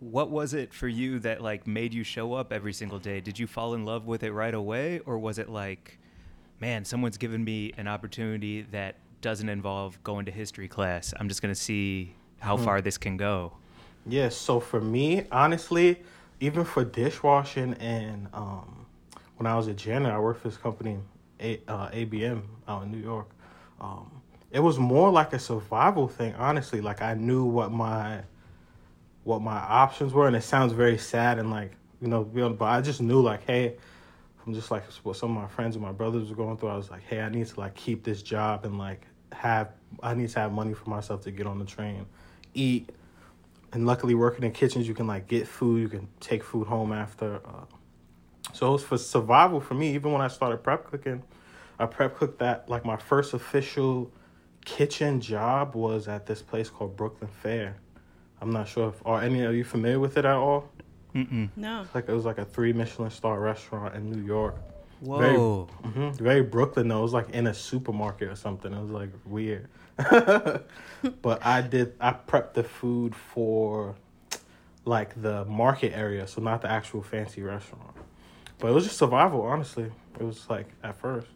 What was it for you that like made you show up every single day? Did you fall in love with it right away, or was it like, man, someone's given me an opportunity that doesn't involve going to history class. I'm just gonna see how Hmm. far this can go. Yeah, so for me, honestly, even for dishwashing and um, when I was a janitor, I worked for this company, a, uh, ABM, out in New York. Um, it was more like a survival thing, honestly. Like I knew what my what my options were, and it sounds very sad and like you know, but I just knew like, hey, from just like what some of my friends and my brothers were going through, I was like, hey, I need to like keep this job and like have I need to have money for myself to get on the train, eat, and luckily working in kitchens, you can like get food, you can take food home after. Uh, so it was for survival for me. Even when I started prep cooking, I prep cooked that like my first official kitchen job was at this place called Brooklyn Fare. I'm not sure if are any of you familiar with it at all. Mm-mm. No. Like it was like a three Michelin star restaurant in New York. Whoa. hmm Very Brooklyn though. It was like in a supermarket or something. It was like weird. but I did. I prepped the food for like the market area, so not the actual fancy restaurant. But it was just survival, honestly. It was like at first.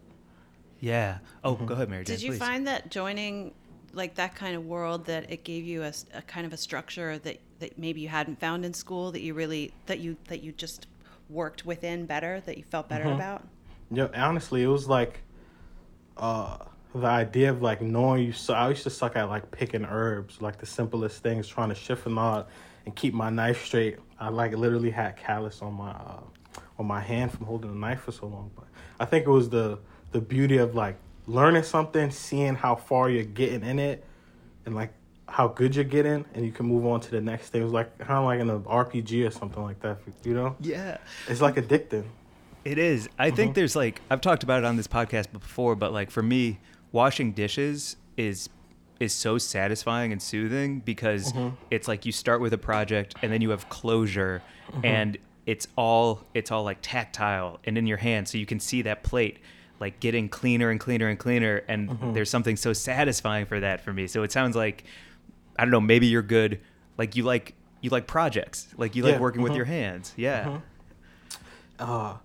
Yeah. Oh, Mm-hmm. go ahead, Mary Jane. Did you please. find that joining like that kind of world that it gave you a kind of a structure that, that maybe you hadn't found in school that you really that you that you just worked within better that you felt better about? Yeah, honestly, it was like uh the idea of like knowing you. So I used to suck at like picking herbs, like the simplest things, trying to chiffonade and keep my knife straight. I like literally had callus on my uh, on my hand from holding the knife for so long. But I think it was the the beauty of like learning something, seeing how far you're getting in it, and like how good you're getting, and you can move on to the next thing. It was like kind of like in an RPG or something like that. You know, Yeah. it's like addicting. It is. I Mm-hmm. think there's like I've talked about it on this podcast before, but like for me, washing dishes is is so satisfying and soothing because Mm-hmm. it's like you start with a project and then you have closure Mm-hmm. and it's all it's all like tactile and in your hand so you can see that plate like getting cleaner and cleaner and cleaner and Mm-hmm. there's something so satisfying for that for me. So it sounds like I don't know, maybe you're good like you like you like projects. Like you like Yeah, working with mhm. your hands. Yeah. uh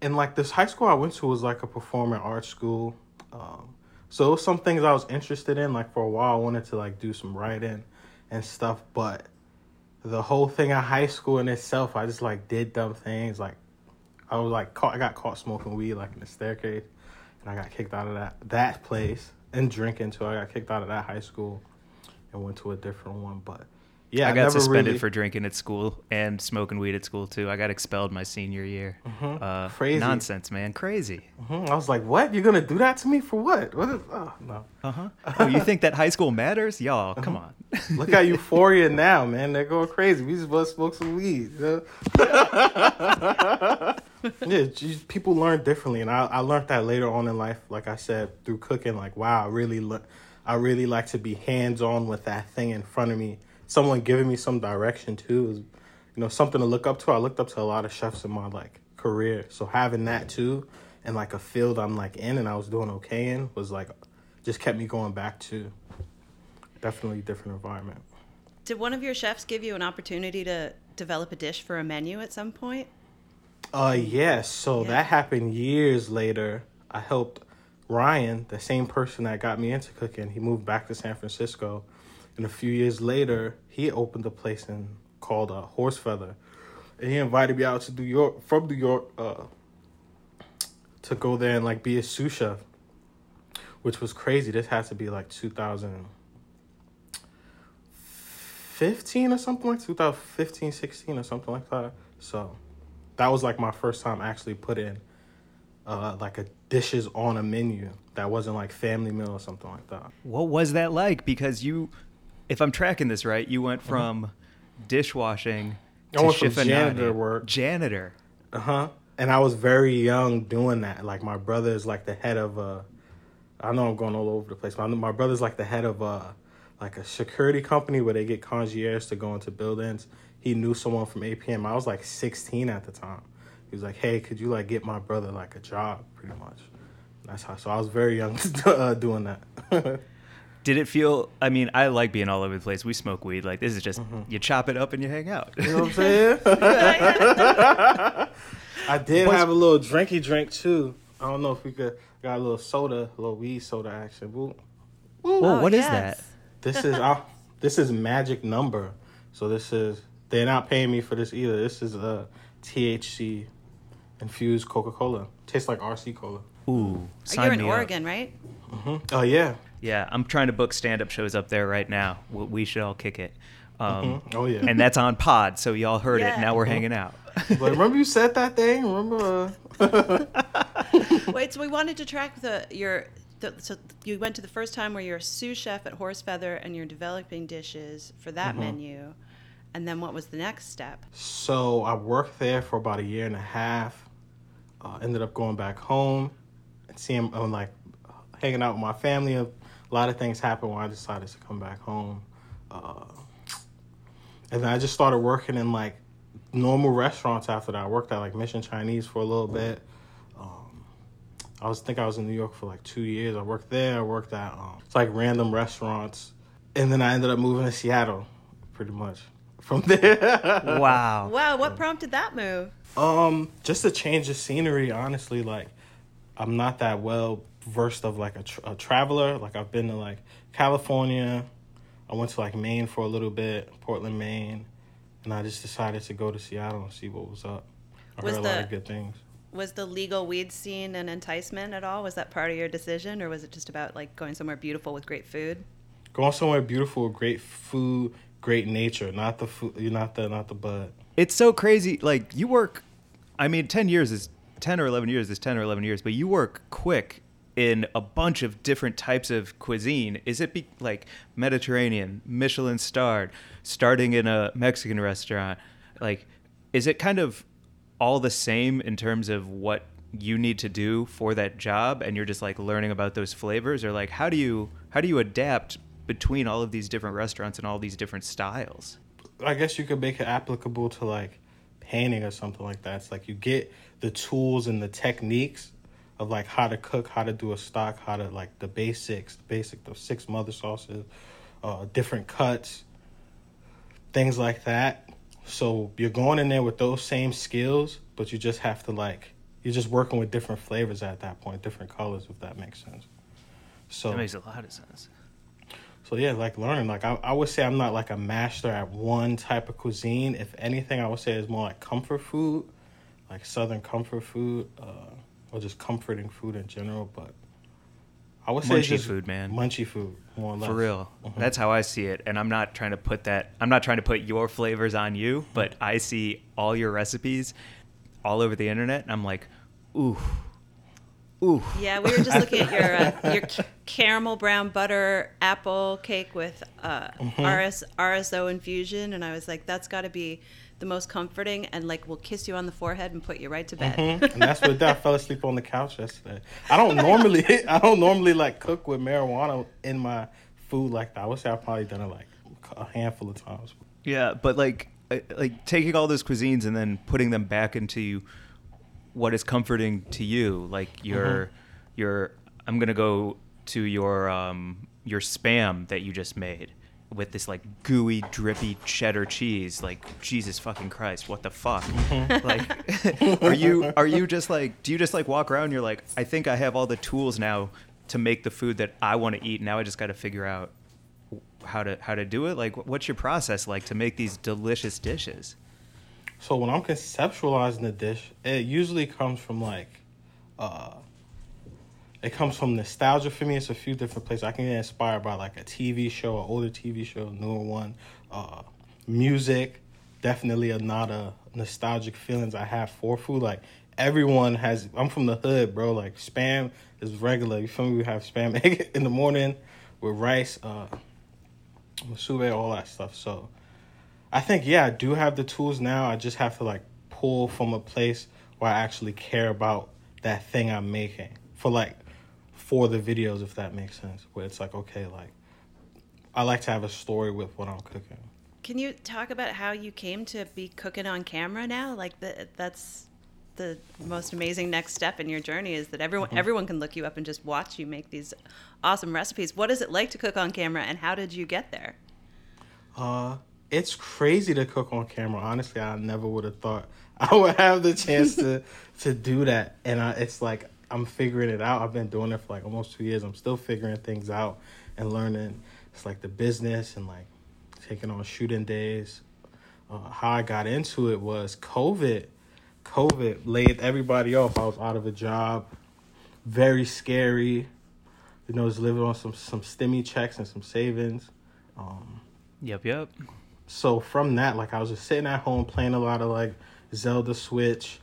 and like this high school I went to was like a performing arts school. Um so some things I was interested in. Like for a while I wanted to like do some writing and stuff, but the whole thing at high school in itself, I just like did dumb things. Like I was like caught I got caught smoking weed like in the staircase and I got kicked out of that that place and drinking too. I got kicked out of that high school and went to a different one. But yeah, I got suspended really- for drinking at school and smoking weed at school too. I got expelled my senior year. Uh, Crazy. Nonsense, man. Crazy. Mhm. I was like, "What? You're gonna do that to me for what? What? Is, oh no." Uh huh. Oh, you think that high school matters? Y'all, Uh-huh. come on. Look at Euphoria now, man. They're going crazy. We just to smoke some weed. You know? yeah, people learn differently, and I, I learned that later on in life. Like I said, through cooking. Like, wow, I really, le- I really like to be hands on with that thing in front of me. Someone giving me some direction too is, you know, something to look up to. I looked up to a lot of chefs in my like career, so having that too, and like a field I'm like in, and I was doing okay in, was like, just kept me going back to. Definitely different environment. Did one of your chefs give you an opportunity to develop a dish for a menu at some point? Uh yes, so Yeah. that happened years later. I helped Ryan, the same person that got me into cooking. He moved back to San Francisco, and a few years later, he opened a place in called uh, Horsefeather, and he invited me out to New York from New York uh, to go there and like be a sous chef, which was crazy. This had to be like 2015 or something like 2015, 16 or something like that. So that was like my first time actually putting uh like a dishes on a menu that wasn't like family meal or something like that. What was that like? Because you, if I'm tracking this right, you went from dishwashing I to went from janitor work. Janitor. Uh huh. And I was very young doing that. Like my brother is like the head of a. I know I'm going all over the place, but I my brother's like the head of a like a security company where they get concierge to go into buildings. He knew someone from ABM. I was like 16 at the time. he was like, "Hey, could you like get my brother like a job?" Pretty much. That's how. So I was very young uh, doing that. Did it feel? I mean, I like being all over the place. We smoke weed. Like this is just you chop it up and you hang out. you know what I'm saying? I did What's- have a little drinky drink too. I don't know if we could got a little soda, a little weed soda action. Woo. Whoa, Oh, what is yes. that? This is uh, this is magic number. So this is they're not paying me for this either. This is a THC infused Coca Cola. Tastes like RC Cola. Ooh, sign You're in me up. Oregon, right? Oh yeah. Yeah, I'm trying to book stand-up shows up there right now. We- We should all kick it. Um, Oh yeah. And that's on Pod, so y'all heard it. Now we're hanging out. but remember you said that thing? Remember? Uh, Wait, so we wanted to track the your. The, so you went to the first time where you're a sous chef at Horsefeather and you're developing dishes for that Mm-hmm. menu, and then what was the next step? So I worked there for about a year and a half. Uh, ended up going back home and seeing, uh, like, hanging out with my family. A lot of things happened when I decided to come back home. Uh, and then I just started working in like normal restaurants after that. I worked at like Mission Chinese for a little bit. Um, I was think I was in New York for like two years. I worked there. I worked at um, it's like random restaurants, and then I ended up moving to Seattle, pretty much. From there, Wow. Wow, what prompted that move? Um, just a change of scenery. Honestly, like I'm not that well versed of like a, tra- a traveler. Like I've been to like California. I went to like Maine for a little bit, Portland, Maine, and I just decided to go to Seattle and see what was up. I Was heard a lot of good things. Was the legal weed scene an enticement at all? Was that part of your decision, or was it just about like going somewhere beautiful with great food? Going somewhere beautiful, with great food, great nature. Not the food. You're not the not the bud. It's so crazy. Like you work, I mean, ten years is ten or eleven years is ten or eleven years, but you work quick in a bunch of different types of cuisine. Is it be, like Mediterranean, Michelin starred, starting in a Mexican restaurant? Like, is it kind of all the same in terms of what you need to do for that job, and you're just like learning about those flavors, or like how do you how do you adapt between all of these different restaurants and all these different styles? I guess you could make it applicable to like painting or something like that. It's like you get the tools and the techniques of like how to cook, how to do a stock, how to like the basics, basic the six mother sauces, uh, different cuts, things like that. So you're going in there with those same skills, but you just have to like you're just working with different flavors at that point, different colors, if that makes sense. So That makes a lot of sense. so yeah, like learning. Like I, I would say I'm not like a master at one type of cuisine. If anything, I would say it's more like comfort food, like southern comfort food, uh, or just comforting food in general. But I would say it's Munchy just food, man. Munchy food, more or less. For real. Mm-hmm. That's how I see it. And I'm not trying to put that I'm not trying to put your flavors on you, but I see all your recipes all over the internet and I'm like, ooh. Ooh. Yeah, we were just looking at your uh, your c- caramel brown butter apple cake with uh, Mm-hmm. RS RSO infusion, and I was like, that's got to be the most comforting, and like will kiss you on the forehead and put you right to bed. Mhm. And that's what I fell asleep on the couch yesterday. I don't normally, I don't normally like cook with marijuana in my food like that. I would say I've probably done it like a handful of times. Yeah, but like uh, like taking all those cuisines and then putting them back into what is comforting to you, like your your I'm going to go to your um your spam that you just made with this like gooey drippy cheddar cheese like Jesus fucking Christ what the fuck? Like are you are you just like do you just like walk around and you're like I think I have all the tools now to make the food that I want to eat. Now I just got to figure out how to how to do it? Like what's your process like to make these delicious dishes? So when I'm conceptualizing a dish, it usually comes from like, uh, it comes from nostalgia for me. It's a few different places. I can get inspired by like a TV show, an older TV show, a newer one, uh, music. Definitely a not a nostalgic feelings I have for food. Like everyone has. I'm from the hood, bro. Like spam is regular. You feel me? We have spam egg in the morning with rice, uh, musubi, all that stuff. So. I think yeah, I do have the tools now. I just have to like pull from a place where I actually care about that thing I'm making for like for the videos, if that makes sense. Where it's like okay, like I like to have a story with what I'm cooking. Can you talk about how you came to be cooking on camera now? Like the, that's the most amazing next step in your journey is that everyone Mm-hmm. everyone can look you up and just watch you make these awesome recipes. What is it like to cook on camera, and how did you get there? Uh, it's crazy to cook on camera. Honestly, I never would have thought I would have the chance to to do that. And I, it's like I'm figuring it out. I've been doing it for like almost two years. I'm still figuring things out and learning. It's like the business and like taking on shooting days. Uh, how I got into it was COVID. COVID laid everybody off. I was out of a job. Very scary. You know, was living on some some stimmy checks and some savings. Um, Yep, yep. so from that, like I was just sitting at home playing a lot of like Zelda Switch,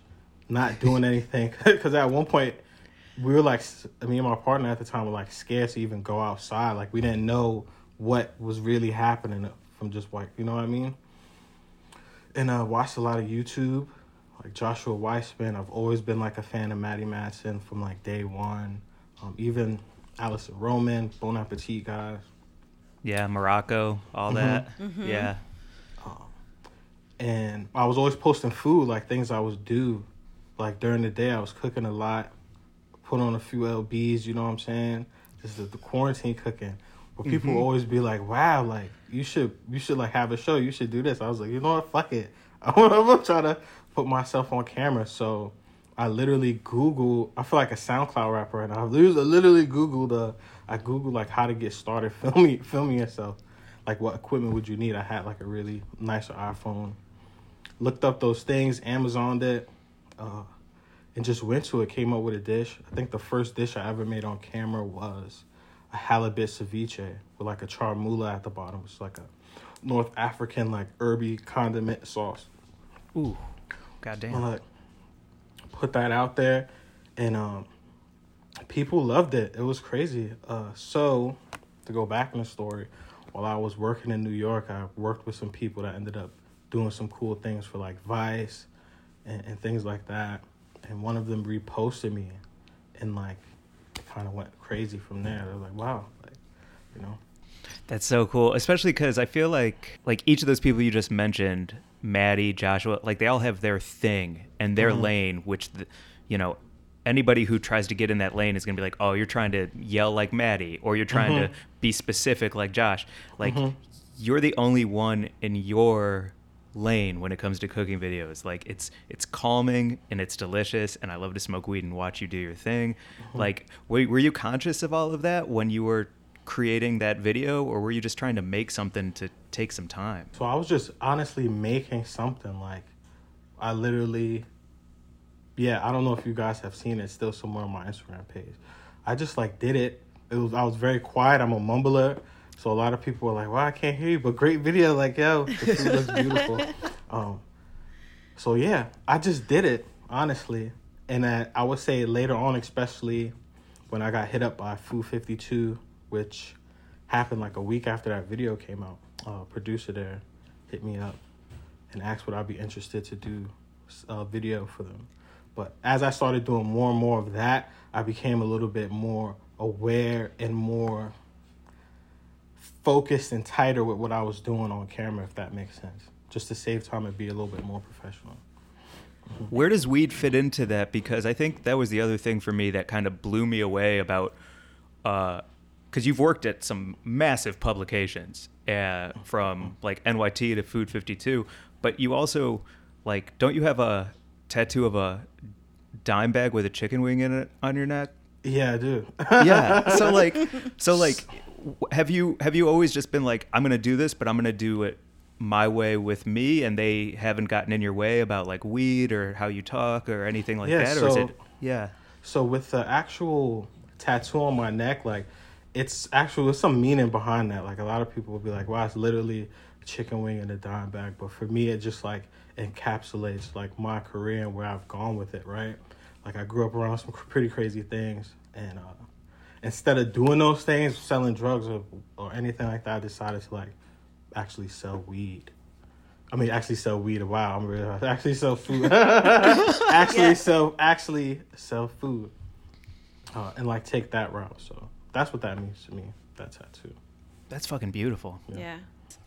not doing anything. Because at one point, we were like, me and my partner at the time were like scared to even go outside. Like we didn't know what was really happening from just like you know what I mean. And uh, watched a lot of YouTube, like Joshua Weissman. I've always been like a fan of Matty Matheson from like day one. Um, even Alison Roman, Bon Appetit guys. Yeah, Morocco, all that. Yeah. and I was always posting food, like things I was do. Like during the day, I was cooking a lot, put on a few lbs. You know what I'm saying? Just the, the quarantine cooking. But people Mm-hmm. always be like, "Wow, like you should, you should like have a show. You should do this." I was like, "You know what? Fuck it. I'm gonna try to put myself on camera." So I literally Google. I feel like a SoundCloud rapper right now. I literally, Googled. Uh, I Googled like how to get started filming filming yourself. Like what equipment would you need? I had like a really nicer iPhone looked up those things, Amazoned it, uh, and just went to it. Came up with a dish. I think the first dish I ever made on camera was a halibut ceviche with like a chermoula at the bottom. It's like a North African like herby condiment sauce. Ooh. Goddamn. Like, put that out there, and um, people loved it. It was crazy. Uh, so to go back in the story, while I was working in New York, I worked with some people that ended up doing some cool things for like Vice and, and things like that. And one of them reposted me, and like, kind of went crazy from there. They're like, wow, like, you know. That's so cool, especially because I feel like like each of those people you just mentioned, Matty, Joshua, like they all have their thing and their mm-hmm. lane, which the, you know anybody who tries to get in that lane is gonna be like, oh, you're trying to yell like Matty, or you're trying to mm-hmm. be specific like Josh. Like mm-hmm. you're the only one in your lane when it comes to cooking videos. Like it's it's calming and it's delicious, and I love to smoke weed and watch you do your thing. Uh-huh. Like were, were you conscious of all of that when you were creating that video, or were you just trying to make something to take some time? So I was just honestly making something like I literally yeah, I don't know if you guys have seen it it's still somewhere on my Instagram page. I just like did it. It was I was very quiet. I'm a mumbler. So a lot of people were like, "Well, I can't hear you," but great video. Like, yo, the food looks beautiful. Um, so yeah, I just did it honestly, and uh, I would say later on, especially when I got hit up by Food Fifty Two, which happened like a week after that video came out. Uh, producer there hit me up and asked would I be interested to do a video for them. But as I started doing more and more of that, I became a little bit more aware and more focused and tighter with what I was doing on camera, if that makes sense. Just to save time and be a little bit more professional. Mm-hmm. Where does weed fit into that? Because I think that was the other thing for me that kind of blew me away about, uh, because you've worked at some massive publications, uh, mm-hmm. from like NYT to Food 52, but you also, like, don't you have a tattoo of a dime bag with a chicken wing in it on your neck? Yeah, I do. yeah so like so like have you have you always just been like i'm gonna do this but i'm gonna do it my way with me and they haven't gotten in your way about like weed or how you talk or anything like Yeah, that or is so- it yeah So with the actual tattoo on my neck, like it's actually there's some meaning behind that. Like a lot of people will be like, "Wow, it's literally a chicken wing and a dime bag," but for me, it just like encapsulates like my career and where I've gone with it. Right? Like I grew up around some pretty crazy things, and uh, instead of doing those things, selling drugs or or anything like that, I decided to like actually sell weed. I mean, actually sell weed. Wow, I'm really actually sell food. actually Yeah. sell actually sell food, uh, and like take that route. So that's what that means to me. That tattoo. that's fucking beautiful Yeah.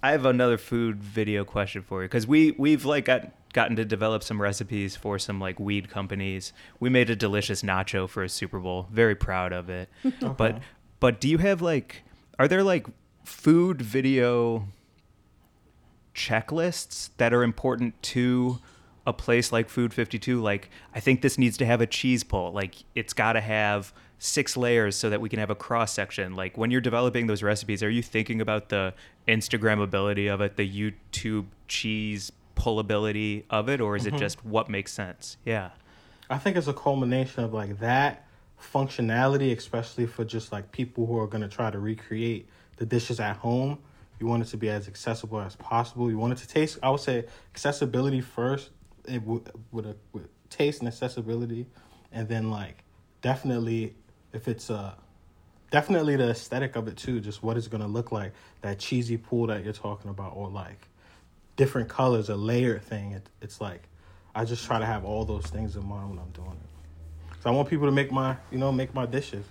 i have another food video question for you because we we've like got gotten to develop some recipes for some like weed companies. We made a delicious nacho for a Super Bowl. Very proud of it. But but do you have like are there like food video checklists that are important to a place like Food 52 like I think this needs to have a cheese pull like it's got to have six layers so that we can have a cross section like when you're developing those recipes are you thinking about the instagrammability of it the YouTube cheese pullability of it or is it mm-hmm. just what makes sense yeah I think it's a culmination of like that functionality, especially for just like people who are gonna try to recreate the dishes at home. You want it to be as accessible as possible. You want it to taste. I would say accessibility first, it would with a with taste and accessibility, and then like definitely if it's a definitely the aesthetic of it too. Just what it's gonna look like. That cheesy pool that you're talking about, or like different colors, a layered thing. It, it's like I just try to have all those things in mind when I'm doing it. So I want people to make my, you know, make my dishes.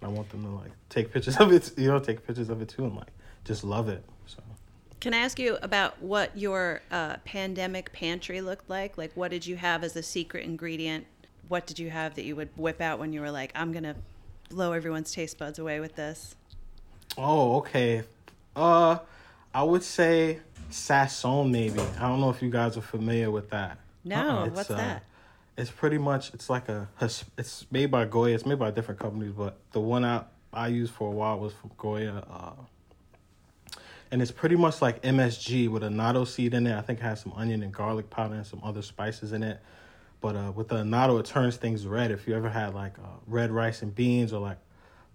And I want them to like take pictures of it, you know, take pictures of it too, and like just love it. So Can I ask you about what your uh, pandemic pantry looked like? Like, what did you have as a secret ingredient? What did you have that you would whip out when you were like, I'm going to blow everyone's taste buds away with this? Oh, okay. Uh, I would say Sazón maybe. I don't know if you guys are familiar with that. No, It's, what's uh, that? It's pretty much it's like a it's made by Goya. It's made by different companies, but the one I I used for a while was from Goya. Uh, and it's pretty much like MSG with annatto seed in it. I think it has some onion and garlic powder and some other spices in it. But uh, with the annatto, it turns things red. If you ever had like uh, red rice and beans or like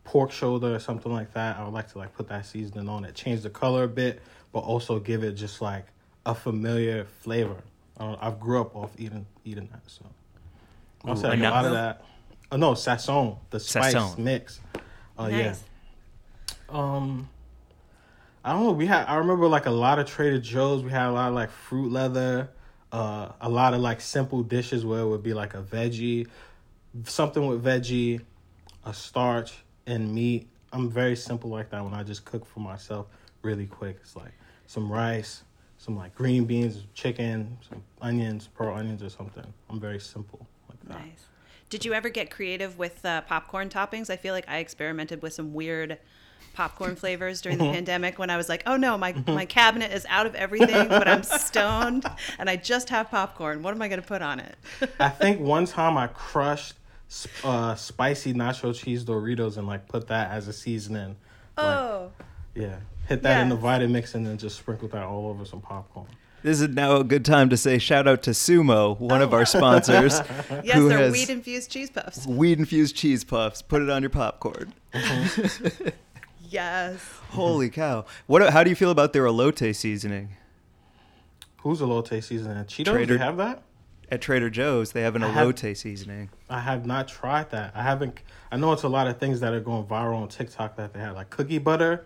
pork shoulder or something like that, I would like to like put that seasoning on it, change the color a bit, but also give it just like a familiar flavor. Uh, I've grew up off eating eating that, so I'll Ooh, say like, a lot of that. Oh no, sazón, the spice Sazón. mix. Oh yeah. nice. Um, I don't know. We had. I remember like a lot of Trader Joe's. We had a lot of like fruit leather. Uh, a lot of like simple dishes where it would be like a veggie, something with veggie, a starch and meat. I'm very simple like that when I just cook for myself really quick. It's like some rice, some like green beans, chicken, some onions, pearl onions or something. I'm very simple like that. Nice. Did you ever get creative with uh, popcorn toppings? I feel like I experimented with some weird popcorn flavors during the pandemic when I was like, oh no, my, my cabinet is out of everything, but I'm stoned and I just have popcorn. What am I going to put on it? I think one time I crushed uh, spicy nacho cheese Doritos and like put that as a seasoning. Like, oh, yeah, hit that in the Vitamix and then just sprinkle that all over some popcorn. This is now a good time to say shout out to Sumo, one of our sponsors, yes, who they're has weed infused cheese puffs. weed infused cheese puffs. Put it on your popcorn. Yes. Holy cow! What? How do you feel about their elote seasoning Who's elote seasoning? Cheetos? Trader- Do you have that? at Trader Joe's? They have an I have- seasoning. I have not tried that. I haven't. I know it's a lot of things that are going viral on TikTok that they have, like cookie butter,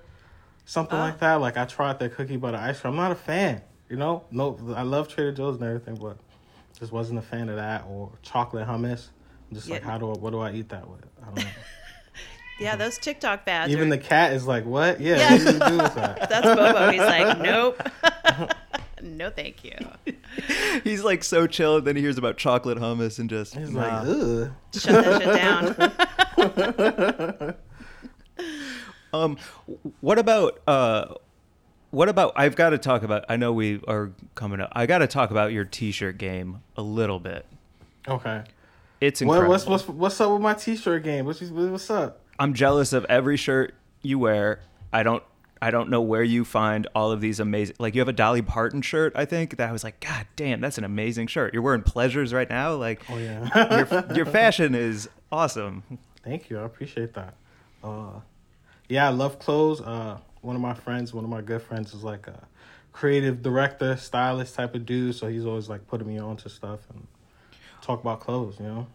something like ah. that. Like I tried their cookie butter ice cream. I'm not a fan. You know, no, I love Trader Joe's and everything, but just wasn't a fan of that or chocolate hummus. I'm just like, how do I, what do I eat that with? I don't know. Yeah, those TikTok fads. Even are, the cat is like, what? Yeah, Yeah. what do you do with that? that's Bobo. He's like, nope. no, thank you. He's like so chill, and then he hears about chocolate hummus and just He's nah. like, ugh. Shut that shit down. Um, what about uh, what about? I've got to talk about. I know we are coming up. I got to talk about your T-shirt game a little bit. Okay. It's What, incredible. what's what's what's up with my t-shirt game? What's what's up? I'm jealous of every shirt you wear. I don't. I don't know where you find all of these amazing. Like you have a Dolly Parton shirt, I think that I was like, God damn, that's an amazing shirt. You're wearing pleasures right now. Like, Oh yeah. your your fashion is awesome. Thank you. I appreciate that. Uh, yeah, I love clothes. Uh, one of my friends, one of my good friends, is like a creative director, stylist type of dude. So he's always like putting me on to stuff and talk about clothes. You know.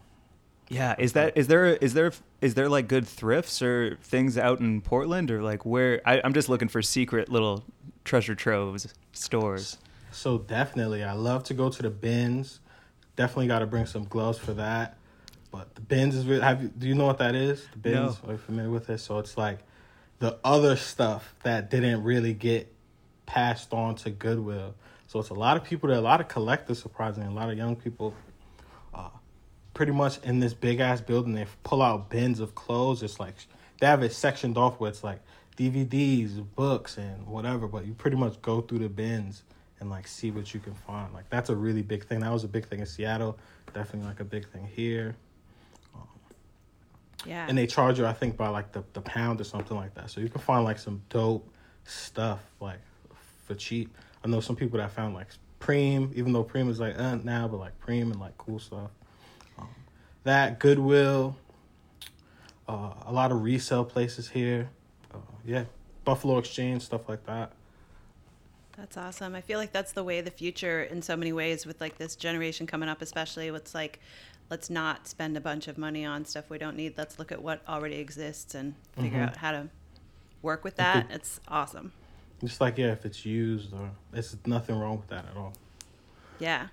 Yeah, is that is there is there is there like good thrifts or things out in Portland or like where I, I'm just looking for secret little treasure troves stores. So definitely, I love to go to the bins. Definitely got to bring some gloves for that. But the bins is really, have you, do you know what that is? The bins No. are you familiar with it? So it's like the other stuff that didn't really get passed on to Goodwill. So it's a lot of people there, a lot of collectors, surprisingly, a lot of young people. Uh, pretty much in this big ass building, they pull out bins of clothes. It's like they have it sectioned off where it's like DVDs, books, and whatever. But you pretty much go through the bins and like see what you can find. Like that's a really big thing. That was a big thing in Seattle. Definitely like a big thing here. Yeah. And they charge you, I think, by like the, the pound or something like that. So you can find like some dope stuff like for cheap. I know some people that found like Preem, even though Preem is like uh now, but like Preem and like cool stuff. Um, that Goodwill, uh, a lot of resale places here. Uh, yeah, Buffalo Exchange stuff like that. That's awesome. I feel like that's the way of the future in so many ways with like this generation coming up, especially what's like, let's not spend a bunch of money on stuff we don't need. Let's look at what already exists and figure Mhm. out how to work with that. It's awesome. Just like yeah, if it's used or it's nothing wrong with that at all. Yeah.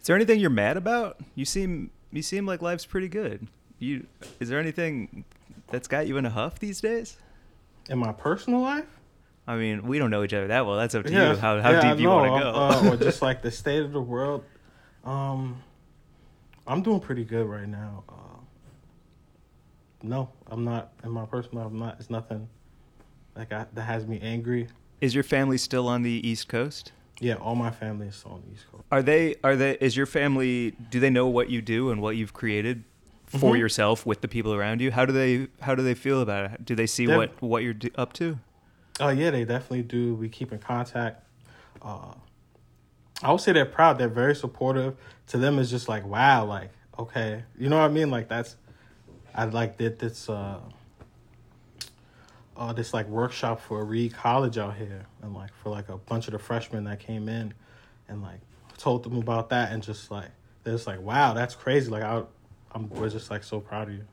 Is there anything you're mad about? You seem you seem like life's pretty good. You is there anything that's got you in a huff these days? In my personal life. I mean, we don't know each other that well. That's up to Yeah, you how how yeah, I deep you want to go. uh, or just like the state of the world. Um, I'm doing pretty good right now. Uh, no, I'm not. In my personal, life, I'm not. It's nothing like I, that has me angry. is your family still on the East Coast? Yeah, all my family is still on the East Coast. Are they are they is your family do they know what you do and what you've created for Mhm. yourself with the people around you? How do they how do they feel about it? Do they see what what you're up to? Oh yeah, they definitely do. We keep in contact. Uh, I would say they're proud. They're very supportive. To them, it's just like wow, like okay, you know what I mean? Like that's I like did this uh, uh this like workshop for Reed College out here, and like for like a bunch of the freshmen that came in, and like told them about that, and just like they're just like wow, that's crazy. Like I, I'm we're just like so proud of you.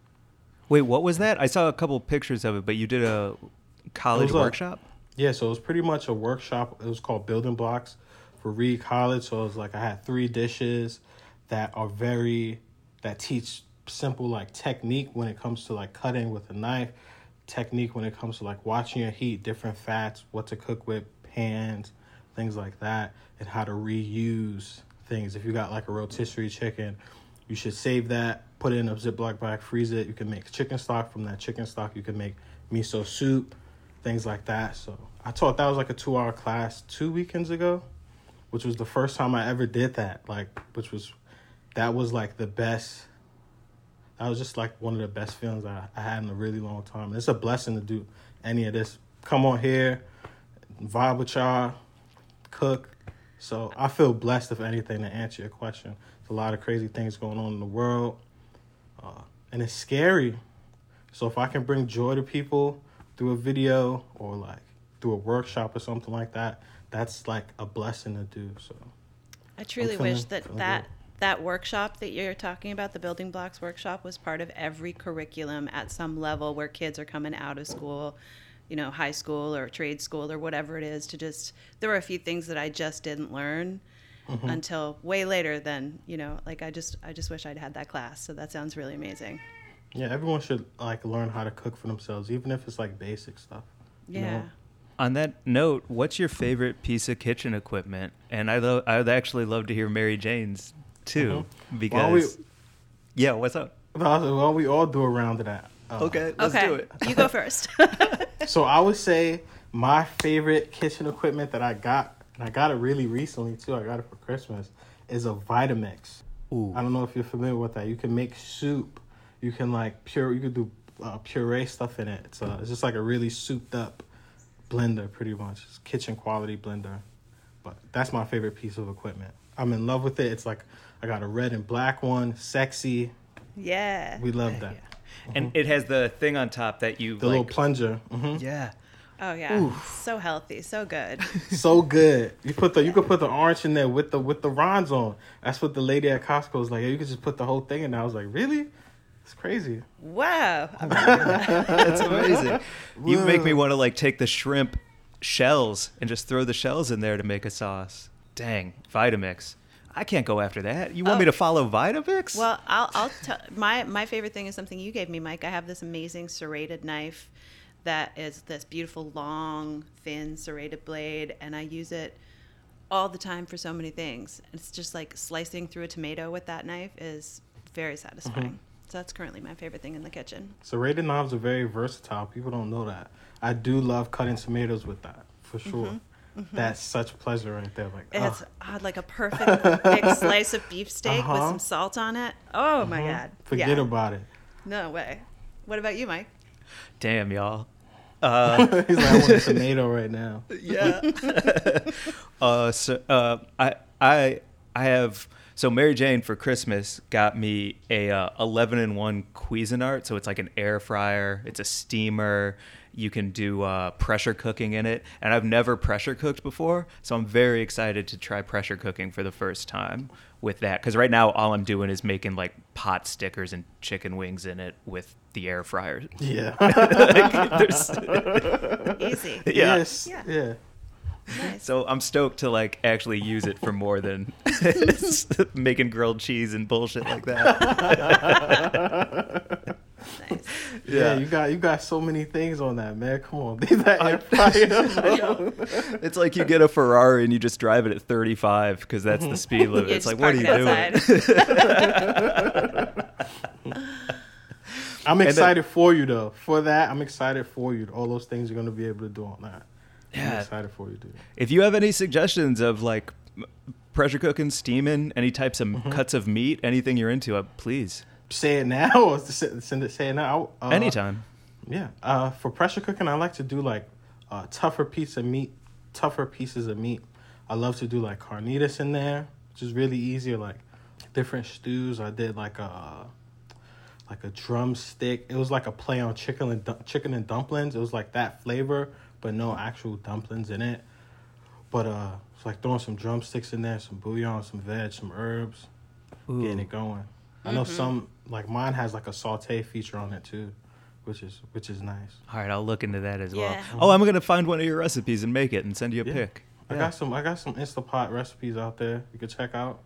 Wait, what was that? I saw a couple pictures of it, but you did a college was a- workshop? Yeah, so it was pretty much a workshop. It was called Building Blocks Reed College. So it was like I had three dishes that are very that teach simple like technique when it comes to like cutting with a knife, technique when it comes to like watching your heat, different fats, what to cook with, pans, things like that, and how to reuse things. If you got like a rotisserie chicken, you should save that, put it in a Ziploc bag, freeze it. You can make chicken stock from that chicken stock. You can make miso soup, things like that. So I taught that was like a two hour class two weekends ago, which was the first time I ever did that. Like, which was, that was like the best. That was just like one of the best feelings I, I had in a really long time. It's a blessing to do any of this. Come on here, vibe with y'all, cook. So I feel blessed, if anything, to answer your question. There's a lot of crazy things going on in the world, uh, and it's scary. So if I can bring joy to people through a video or like through a workshop or something like that, that's like a blessing to do. So I truly feeling- wish that that good. that workshop that you're talking about, the building blocks workshop, was part of every curriculum at some level where kids are coming out of school, you know, high school or trade school or whatever it is. To just there were a few things that I just didn't learn Mm-hmm. until way later. Than you know, like I just I just wish I'd had that class. So that sounds really amazing. yeah, everyone should like learn how to cook for themselves, even if it's like basic stuff. you know? Yeah. On that note, what's your favorite piece of kitchen equipment? And I love I'd actually love to hear Mary Jane's too because Why don't we- Yeah, what's up? Well, we all do a round of that. Uh, Okay, let's okay, do it. you go first. So I would say my favorite kitchen equipment that I got, and I got it really recently too. I got it for Christmas. Is a Vitamix. Ooh. I don't know if you're familiar with that. You can make soup. You can like pure. You could do uh, puree stuff in it. It's uh, it's just like a really souped up blender, pretty much. It's kitchen quality blender. But that's my favorite piece of equipment. I'm in love with it. It's like I got a red and black one, sexy. yeah. We love that. And it has the thing on top that you The like, little plunger. hmm Yeah. Oh yeah. So healthy, so good. so good. You put the you could put the orange in there with the with the ronds on. That's what the lady at Costco was like. You could just put the whole thing in. there. I was like, really? It's crazy. Wow. That's amazing. you make me want to like take the shrimp shells and just throw the shells in there to make a sauce. Dang, Vitamix. I can't go after that. You want me Oh. to follow Vitamix? Well, I'll, I'll tell my my favorite thing is something you gave me, Mike. I have this amazing serrated knife that is this beautiful long, thin serrated blade, and I use it all the time for so many things. It's just like slicing through a tomato with that knife is very satisfying. Mm-hmm. So that's currently my favorite thing in the kitchen. Serrated knives are very versatile. People don't know that. I do love cutting tomatoes with that for sure. That's such pleasure right there. Like, It's uh, like a perfect big slice of beefsteak with Uh-huh. some salt on it. Oh my god! forget yeah. about it. No way. What about you, Mike? Damn, y'all. Uh, He's like, I want a tomato right now. yeah. uh, so uh, I I I have so Mary Jane for Christmas got me a uh, 11 in one Cuisinart. So it's like an air fryer. It's a steamer. You can do uh, pressure cooking in it, and I've never pressure cooked before, so I'm very excited to try pressure cooking for the first time with that. Because right now, all I'm doing is making like pot stickers and chicken wings in it with the air fryer. Yeah. Like, there's- Easy. yeah. Yes. Yeah. Yeah. Nice. So I'm stoked to like actually use it for more than making grilled cheese and bullshit like that. nice. Yeah. you got you got so many things on that, man. Come on. Leave that air fryer. It's like you get a Ferrari and you just drive it at 35 because that's the speed limit. You it's like, what are you it doing? I'm then- excited for you though. For that, I'm excited for you. All those things you're gonna be able to do on that. I'm Yeah. excited for you, dude. If you have any suggestions of like pressure cooking, steaming, any types of Mm-hmm. cuts of meat, anything you're into, uh, please. Say it now or send send it say it now. Uh, Anytime. Yeah. Uh, for pressure cooking, I like to do like uh, tougher piece of meat, tougher pieces of meat. I love to do like carnitas in there, which is really easy. or, Like different stews. I did like a like a drumstick. It was like a play on chicken and du- chicken and dumplings. It was like that flavor, but no actual dumplings in it. But uh, it's like throwing some drumsticks in there, some bouillon, some veg, some herbs, getting it going. I know some like mine has like a saute feature on it too, which is which is nice. All right, I'll look into that as well. Oh, I'm gonna find one of your recipes and make it and send you a Yeah. pic. I got some I got some Instapot recipes out there you can check out.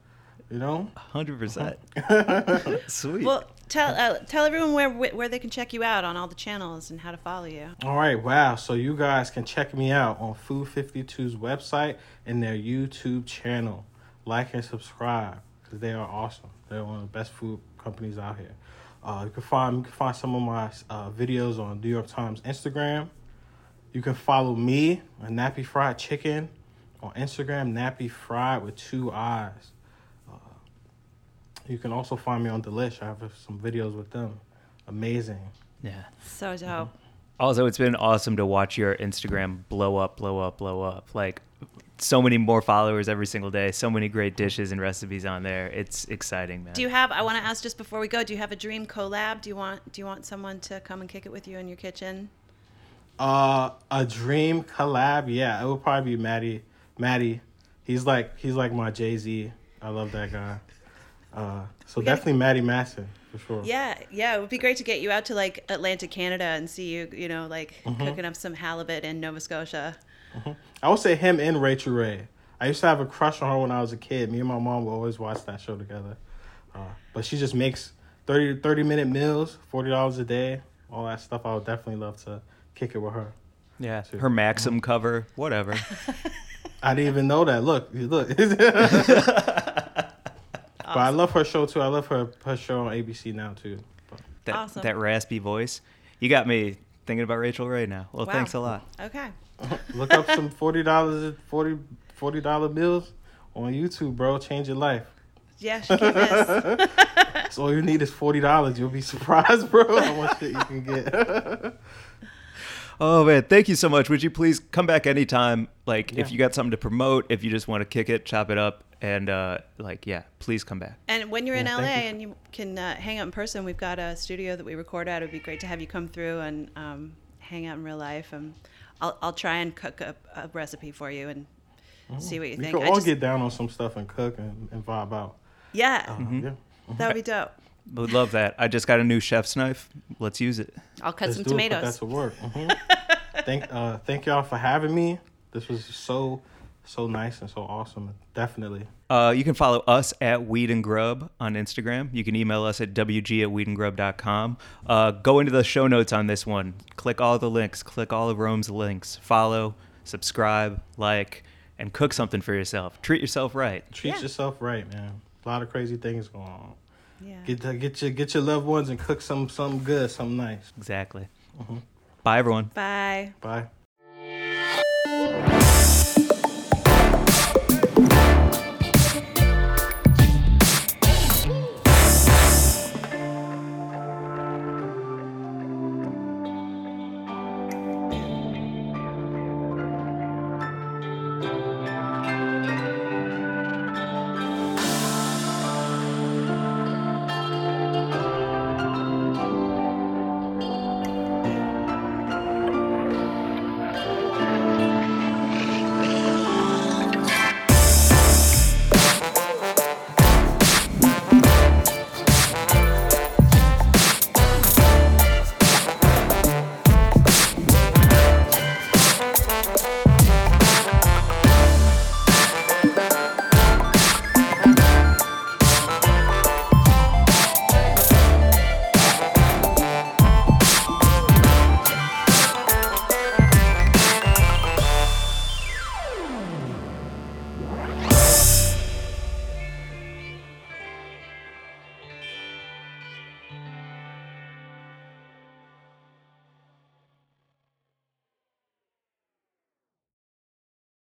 You know? hundred percent. Sweet. Well, tell uh, tell everyone where where they can check you out on all the channels and how to follow you. All right, wow. So you guys can check me out on Food 52's website and their YouTube channel. Like and subscribe because they are awesome. They're one of the best food companies out here. Uh, you can find you can find some of my uh, videos on New York Times Instagram. You can follow me on Nappy Fried Chicken on Instagram, Nappy Fried with two eyes. You can also find me on Delish. I have some videos with them. Amazing. yeah. So dope. Also, it's been awesome to watch your Instagram blow up, blow up, blow up. Like so many more followers every single day. So many great dishes and recipes on there. It's exciting, man. Do you have? I want to ask just before we go. Do you have a dream collab? Do you want? Do you want someone to come and kick it with you in your kitchen? Uh, a dream collab. Yeah, it would probably be Matty. Matty, he's like he's like my Jay Z. I love that guy. Uh, so We gotta- definitely Matty Matheson for sure. Yeah, yeah. It would be great to get you out to like Atlantic Canada and see you. You know, like Mm-hmm. cooking up some halibut in Nova Scotia. I would say him and Rachael Ray. I used to have a crush on her when I was a kid. Me and my mom would always watch that show together. Uh, but she just makes 30, 30 minute meals, forty dollars a day, all that stuff. I would definitely love to kick it with her. yeah, too. her Maxim cover, whatever. I didn't even know that. Look, you look. But I love her show too. I love her her show on ABC now too. But That Awesome. that raspy voice. You got me thinking about Rachael Ray now. Well, Wow. thanks a lot. Okay. look up some forty dollars 40 forty dollar bills on YouTube, bro. Change your life. Yeah, she can't miss. So all you need is forty dollars. You'll be surprised, bro. How much shit you can get. Oh man, thank you so much. Would you please come back anytime? Like if you got something to promote, if you just want to kick it, chop it up, and uh, like yeah, please come back. And when you're in LA you. and you can uh, hang out in person, we've got a studio that we record at. It would be great to have you come through and um, hang out in real life. And I'll, I'll try and cook a, a recipe for you and see what you we think. can I all just- get down on some stuff and cook and, and vibe out. yeah, Uh, Mm-hmm. Yeah. that would be dope. Would love that. I just got a new chef's knife. Let's use it. I'll cut Let's some do it. Put tomatoes. that to work. Mhm. thank uh, thank y'all for having me. This was so so nice and so awesome. Definitely. Uh, you can follow us at Weed and Grub on Instagram. You can email us at wg at weedandgrub.com. Uh, go into the show notes on this one. Click all the links. Click all of Rome's links. Follow, subscribe, like, and cook something for yourself. Treat yourself right. Treat Yeah. yourself right, man. A lot of crazy things going on. Yeah. Get to, get your get your loved ones and cook some something good, something nice. Exactly. Mm-hmm. Bye, everyone. Bye. Bye.